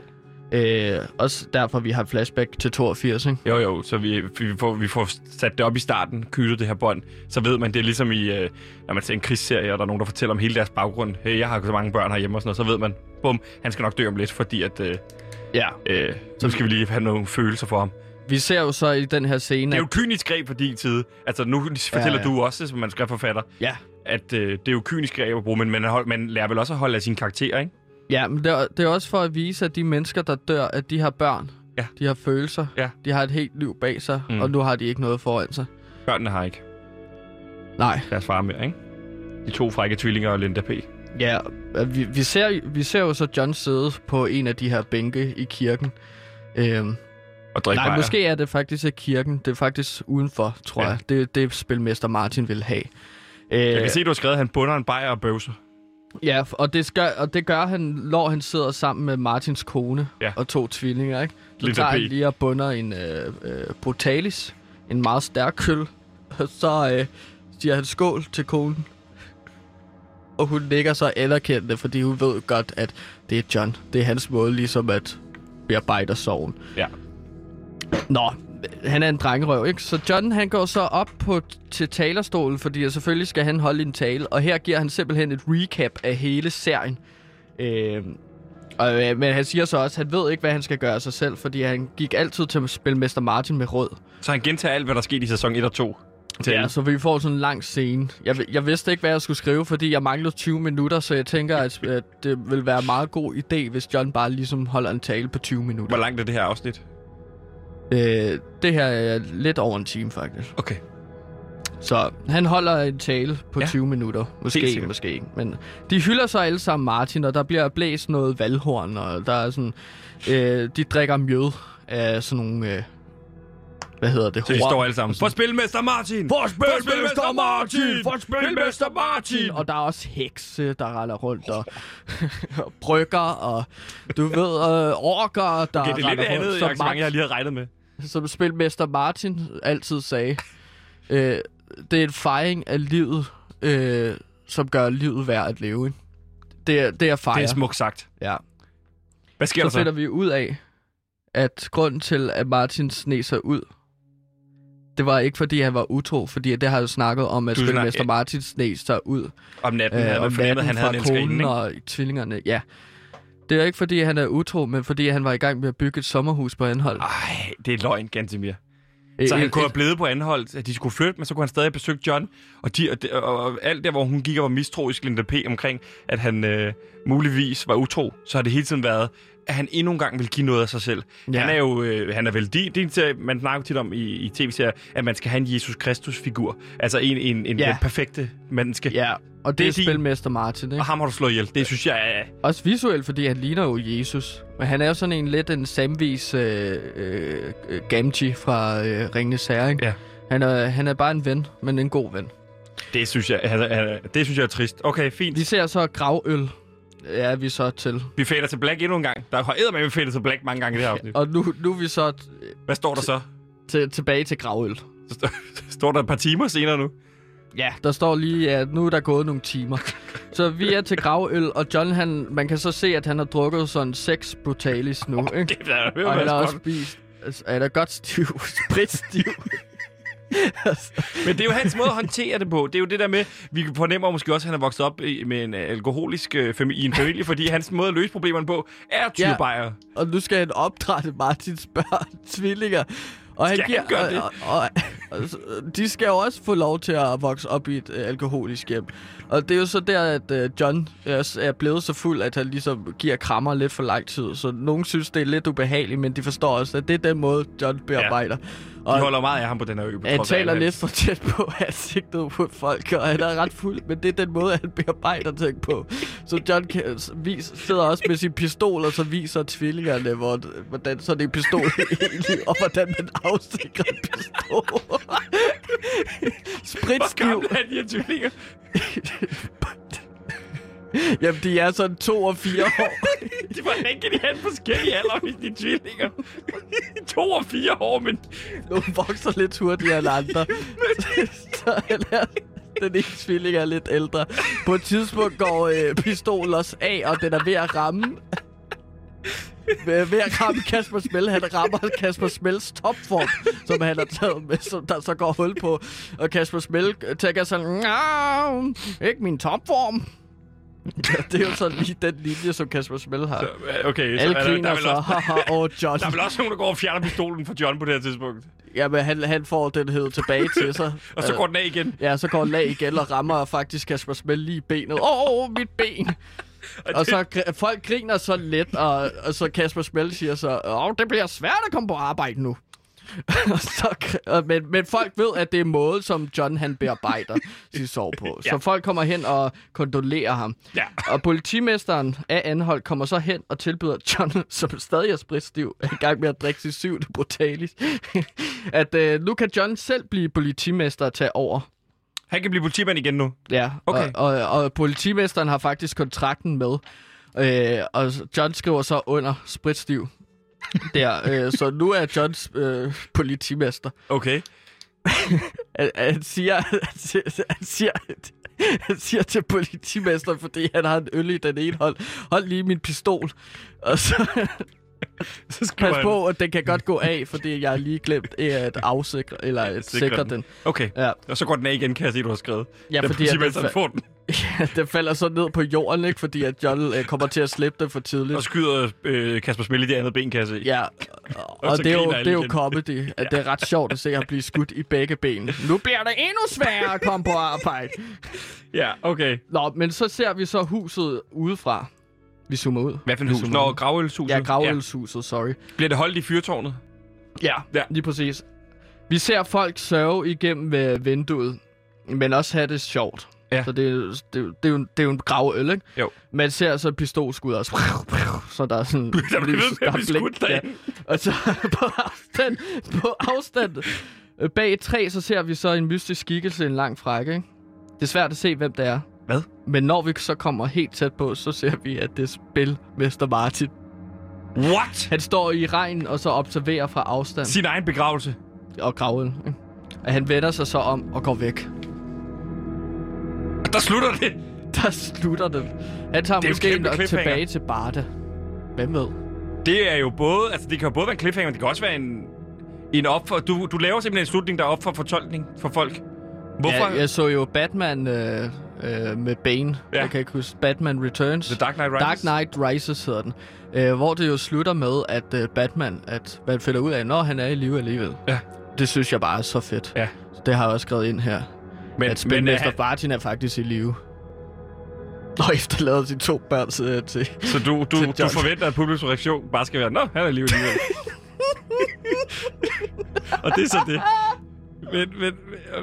Øh, også derfor, vi har et flashback til 82. Ikke? Jo, jo, så vi, vi, får, vi får sat det op i starten, kyldet det her bånd, så ved man, det er ligesom i, øh, når man ser en krigsserie, og der er nogen, der fortæller om hele deres baggrund. Hey, jeg har så mange børn herhjemme og sådan noget, så ved man, bum, han skal nok dø om lidt, fordi at, øh, Ja. øh, så skal vi lige have nogle følelser for ham. Vi ser jo så i den her scene, Det er jo kynisk greb på din side. Altså, nu fortæller Ja, ja. du også, som man skal forfatter, ja, at øh, det er jo kynisk greb at bruge, men man, man lærer vel også at holde af sine karakterer, ikke? Ja, men det er, det er også for at vise, at de mennesker, der dør, at de har børn. Ja. De har følelser. Ja. De har et helt liv bag sig, Mm. og nu har de ikke noget foran sig. Børnene har ikke Nej. deres far mere, ikke? De to frække tvillinger og Linda P. Ja, øh, vi, vi, ser, vi ser jo så John sidde på en af de her bænke i kirken. Øhm, Og drikke nej, bajer. måske er det faktisk ikke kirken. Det er faktisk udenfor, tror Ja. ja. jeg. Det er det, spilmester Martin vil have. Øh, Jeg kan se, du har skrevet, at han bunder en bajer og bøvser. Ja, og det, gør, og det gør han, når han sidder sammen med Martins kone Ja. og to tvillinger, ikke? Så Lidt tager han lige og bunder en øh, øh, brutalis, en meget stærk køl, og så øh, siger han skål til konen. Og hun ligger så anerkendende, fordi hun ved godt, at det er John. Det er hans måde ligesom at bearbejde sorgen. Ja. Nå, han er en drengerøv, ikke? Så John, han går så op på, til talerstolen, fordi selvfølgelig skal han holde en tale. Og her giver han simpelthen et recap af hele serien. Øh, og, øh, men han siger så også, at han ved ikke, hvad han skal gøre af sig selv, fordi han gik altid til Spilmester Martin med råd. Så han gentager alt, hvad der skete i sæson 1 og 2. Til Ja, så vi får sådan en lang scene. Jeg, jeg vidste ikke, hvad jeg skulle skrive, fordi jeg manglede 20 minutter, så jeg tænker, at, at det vil være en meget god idé, hvis John bare ligesom holder en tale på 20 minutter. Hvor langt er det her afsnit? Øh, det her er lidt over en time, faktisk. Okay. Så han holder en tale på Ja. ja. 20 minutter. Måske, måske ikke. Men de hylder så alle sammen Martin, og der bliver blæst noget valghorn, og der er sådan... Øh, de drikker mjød af sådan nogle... Øh, hvad hedder det? Så de står alle sammen. For spilmester Martin! For spilmester Martin! For spilmester Martin! Og der er også hekse, der render rundt og, og brygger, og du ved, øh, orker, der Okay, det er lidt render andet rundt, som, arrangement, jeg lige har regnet med. Som spilmester Martin altid sagde. Øh, det er en fejring af livet, øh, som gør livet værd at leve. Ikke? Det er, det er fejre. Det er smukt sagt. Ja. Hvad sker Så der så? finder vi ud af, at grunden til, at Martin sne sig ud, det var ikke, fordi han var utro, fordi det har jo snakket om, at spilmester Martin sne sig ud. Om natten, Øh, havde fornemmet, at han havde en konen og tvillingerne, ja. Det er ikke, fordi han er utro, men fordi han var i gang med at bygge et sommerhus på Anhold. Ej, det er løgn, Gantemir. Øh, Så han et- kunne have et- blevet på anholdt, at de skulle flytte, men så kunne han stadig have besøgt John. Og, de, og, og, og alt der, hvor hun gik og var mistroisk, Linda P. omkring, at han øh, muligvis var utro, så har det hele tiden været, at han endnu en gang vil give noget af sig selv. Ja. Han er jo, øh, han er vel din serie, man snakker tit om i, i tv-serier, at man skal have en Jesus Kristus-figur. Altså en, en, en Ja. ja. perfekte menneske. Ja, og det, Det er din- spilmester Martin, ikke? Og ham har du slået ihjel. Det synes jeg er... Også visuelt, fordi han ligner jo Jesus. Men han er jo sådan en lidt en samvis øh, øh, øh, Gamgee fra øh, Ringenes Herre, ikke? Ja. Han er, han er bare en ven, men en god ven. Det synes jeg, han, han, det synes jeg er trist. Okay, fint. Vi ser så gravøl, er vi så til. Vi fader til Black endnu en gang. Der har eddermame vi fader til Black mange gange i det her afsnit. Og nu, nu er vi så Hvad står der så? til, tilbage til gravøl. Står- der et par timer senere nu? Ja, der står lige, at nu er der gået nogle timer. Så vi er til gravøl, og John, han, man kan så se, at han har drukket sådan seks brutalis nu, ikke? Det er Og han har også spist... Altså, er der godt stiv, spritstiv. Men det er jo hans måde at håndtere det på. Det er jo det der med, vi fornemmer måske også, at han er vokset op i- med en øh, alkoholisk øh, familie, i en familie, fordi hans måde at løse problemerne på er Ja. tyrbajer. og nu skal han opdrætte Martins børn, tvillinger. Og han Skal giver, han gøre det? Og, og, og, og, de skal jo også få lov til at vokse op i et øh, alkoholisk hjem. Og det er jo så der, at øh, John også er blevet så fuld, at han ligesom giver krammer lidt for lang tid. Så nogen synes, det er lidt ubehageligt, men de forstår også, at det er den måde, John bearbejder. De holder meget af ham på den her ø. på Han taler lidt for tæt på ansigtet på folk, og han er ret fuld, men det er den måde, han bearbejder ting på. Så John vis, sidder også med sin pistol, og så viser tvillingerne, hvor, hvordan sådan en pistol egentlig, og hvordan man afsikrer en pistol. Hvor Spritstiv. gamle er de her tvillinger? Jamen, de er sådan to og fire år. De var ikke de have en forskellige alder, hvis de er tvillinger. to og fire år, men... Nogle vokser lidt hurtigere end andre. så er, den ene tvilling er lidt ældre. På et tidspunkt går øh, pistolen også af, og den er ved at ramme. Ved at ramme Kasper Smell. Han rammer Kasper Smells topform, som han har taget med, som der så går hul på. Og Kasper Smell tænker sådan, "Nå, ikke min topform. Ja, det er jo sådan lige den linje, som Kasper Smell har. Okay, så Alle er der, der, griner er så, også, haha, åh John. der er vel også nogen, der går og fjerner pistolen fra John på det her tidspunkt. Jamen, han, han får den hed tilbage til sig. Og så går den af igen. Ja, så går den af igen og rammer faktisk Kasper Smell lige i benet. Åh, oh, mit ben! Og så gr- folk griner så lidt, og, og så Kasper Smell siger så, åh, det bliver svært at komme på arbejde nu. Så, men, men folk ved, at det er måde, som John han bearbejder sin sorg på. Så Ja. folk kommer hen og kondolerer ham. Ja. Og politimesteren af Anhold kommer så hen og tilbyder John, som stadig er spritstiv, i gang med at drikke sin syvende brutalis, at øh, nu kan John selv blive politimester og tage over. Han kan blive politimand igen nu. Ja, Okay. og, og, og politimesteren har faktisk kontrakten med. Øh, og John skriver så under spritstiv. Der, øh, så nu er Johns øh, politimester. Okay. Han, han, siger, han, siger, han, siger, han siger til politimesteren, fordi han har en øl i den ene hånd, hold lige min pistol. Og så Så skriver pas på, at den kan godt gå af, fordi jeg har lige glemt at afsikre, eller at Sikre den. den. Okay. Ja. Og så går den af igen, kan jeg se, du har skrevet. Ja, Da fordi den, får den, ja, den falder så ned på jorden, ikke? fordi at John øh, kommer til at slippe den for tidligt. og skyder øh, Kasper Smell i det andet ben, kan jeg se. Ja, og, og det er jo, det er jo comedy, at det er ret sjovt at se ham blive skudt i begge ben. Nu bliver det endnu sværere at komme på arbejde. ja okay. Nå, men så ser vi så huset udefra. Vi zoomer ud. Hvad for et hus? Nå, gravølshuset. Ja, gravølshuset, sorry. Bliver det holdt i fyrtårnet? Ja, Ja. lige præcis. Vi ser folk sørge igennem øh, vinduet, men også have det sjovt. Ja. Så det, er det, er det, er jo, det er jo en gravøl, ikke? Jo. Man ser så pistolskud også. Så der er sådan... Der bliver ved med at blive skudt derinde. Og så på afstand, på afstand øh, bag et træ, så ser vi så en mystisk skikkelse, en lang frække, ikke? Det er svært at se, hvem det er. Hvad? Men når vi så kommer helt tæt på, så ser vi, at det er Spilmester Martin. What? Han står i regnen og så observerer fra afstand Sin egen begravelse. og graven. Ikke? Og han vender sig så om og går væk. Der slutter det. Der slutter det. Han tager Det måske nok tilbage til Barda. Hvem ved? Det er jo både, altså det kan jo både være en cliffhanger, men det kan også være en, en op for, du, du laver simpelthen en slutning, der er op for fortolkning for folk. Hvorfor? Ja, jeg så jo Batman øh, øh, med Bane. Ja. Jeg kan ikke huske. Batman Returns. The Dark Knight Rises? Dark Knight Rises hedder den. Øh, hvor det jo slutter med, at øh, Batman, at man finder ud af, når han er i live alligevel. Ja. Det synes jeg bare er så fedt. Ja. Det har jeg også skrevet ind her. Men, at Spilmester han- Martin er faktisk i live. Og efterlader sine to børn til... til Så du, du, til du forventer, at publikums reaktion bare skal være, Nå, han er lige alligevel. og det er så det. Men, men,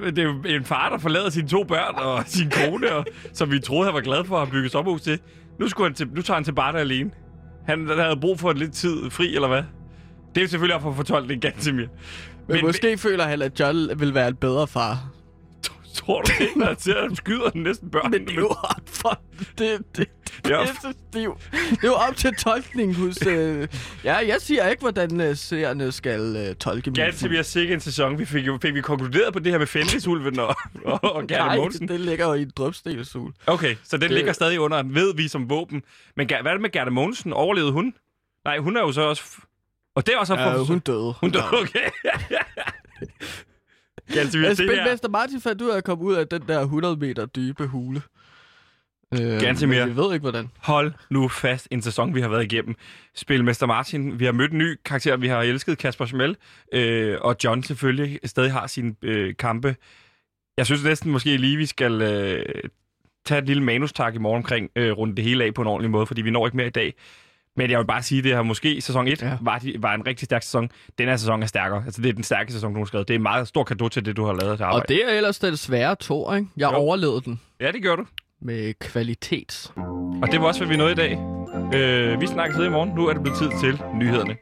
men det er jo en far, der forlader sine to børn og sin kone, og, som vi troede, han var glad for at bygge sommerhus til. Nu, skulle han til, nu tager han til Barta alene. Han, han havde brug for lidt tid fri, eller hvad? Det er jo selvfølgelig op for fortolkning, Gantemir. Men, men måske føler han, at John vil være en bedre far. Tror du ikke, når han ser, at han skyder næsten børn? Men det er jo op for... Det, det, det, Ja. det, er, det, er jo, det er jo op til tolkning hos... Øh, ja, jeg siger ikke, hvordan øh, seerne skal øh, tolke min Ganske vi har sikkert en sæson. Vi fik, jo, fik vi konkluderet på det her med Fenrisulven og, og, og Gerda Nej, Mogensen. det ligger jo i en drøbstelsul. Okay, så den det... Ligger stadig under, ved vi som våben. Men hvad er det med Gerda Mogensen? Overlevede hun? Nej, hun er jo så også... Og det er også... Ja, for... hun døde. hun døde, okay. Ganske. Spilmester Martin fandt ud af at komme ud af den der 100 meter dybe hule. Øh, Ganske mere. Vi ved ikke, hvordan. Hold nu fast en sæson, vi har været igennem. Spilmester Martin, vi har mødt en ny karakter, vi har elsket Kasper Schmel, øh, og John selvfølgelig stadig har sine øh, kampe. Jeg synes næsten måske lige, vi skal øh, tage et lille manustak i morgen omkring øh, runde det hele af på en ordentlig måde, fordi vi når ikke mere i dag. Men jeg vil bare sige, at det her måske sæson 1 Ja. var, de- var en rigtig stærk sæson. Den her sæson er stærkere. Altså, det er den stærkeste sæson, du har skrevet. Det er en meget stor kado til det, du har lavet til arbejde. Og det er ellers den svære to, ikke? Jeg Jo. overlevede den Ja, det gør du. med kvalitet. Og det var også, hvad vi nåede i dag. Øh, vi snakkes ved i morgen. Nu er det blevet tid til nyhederne.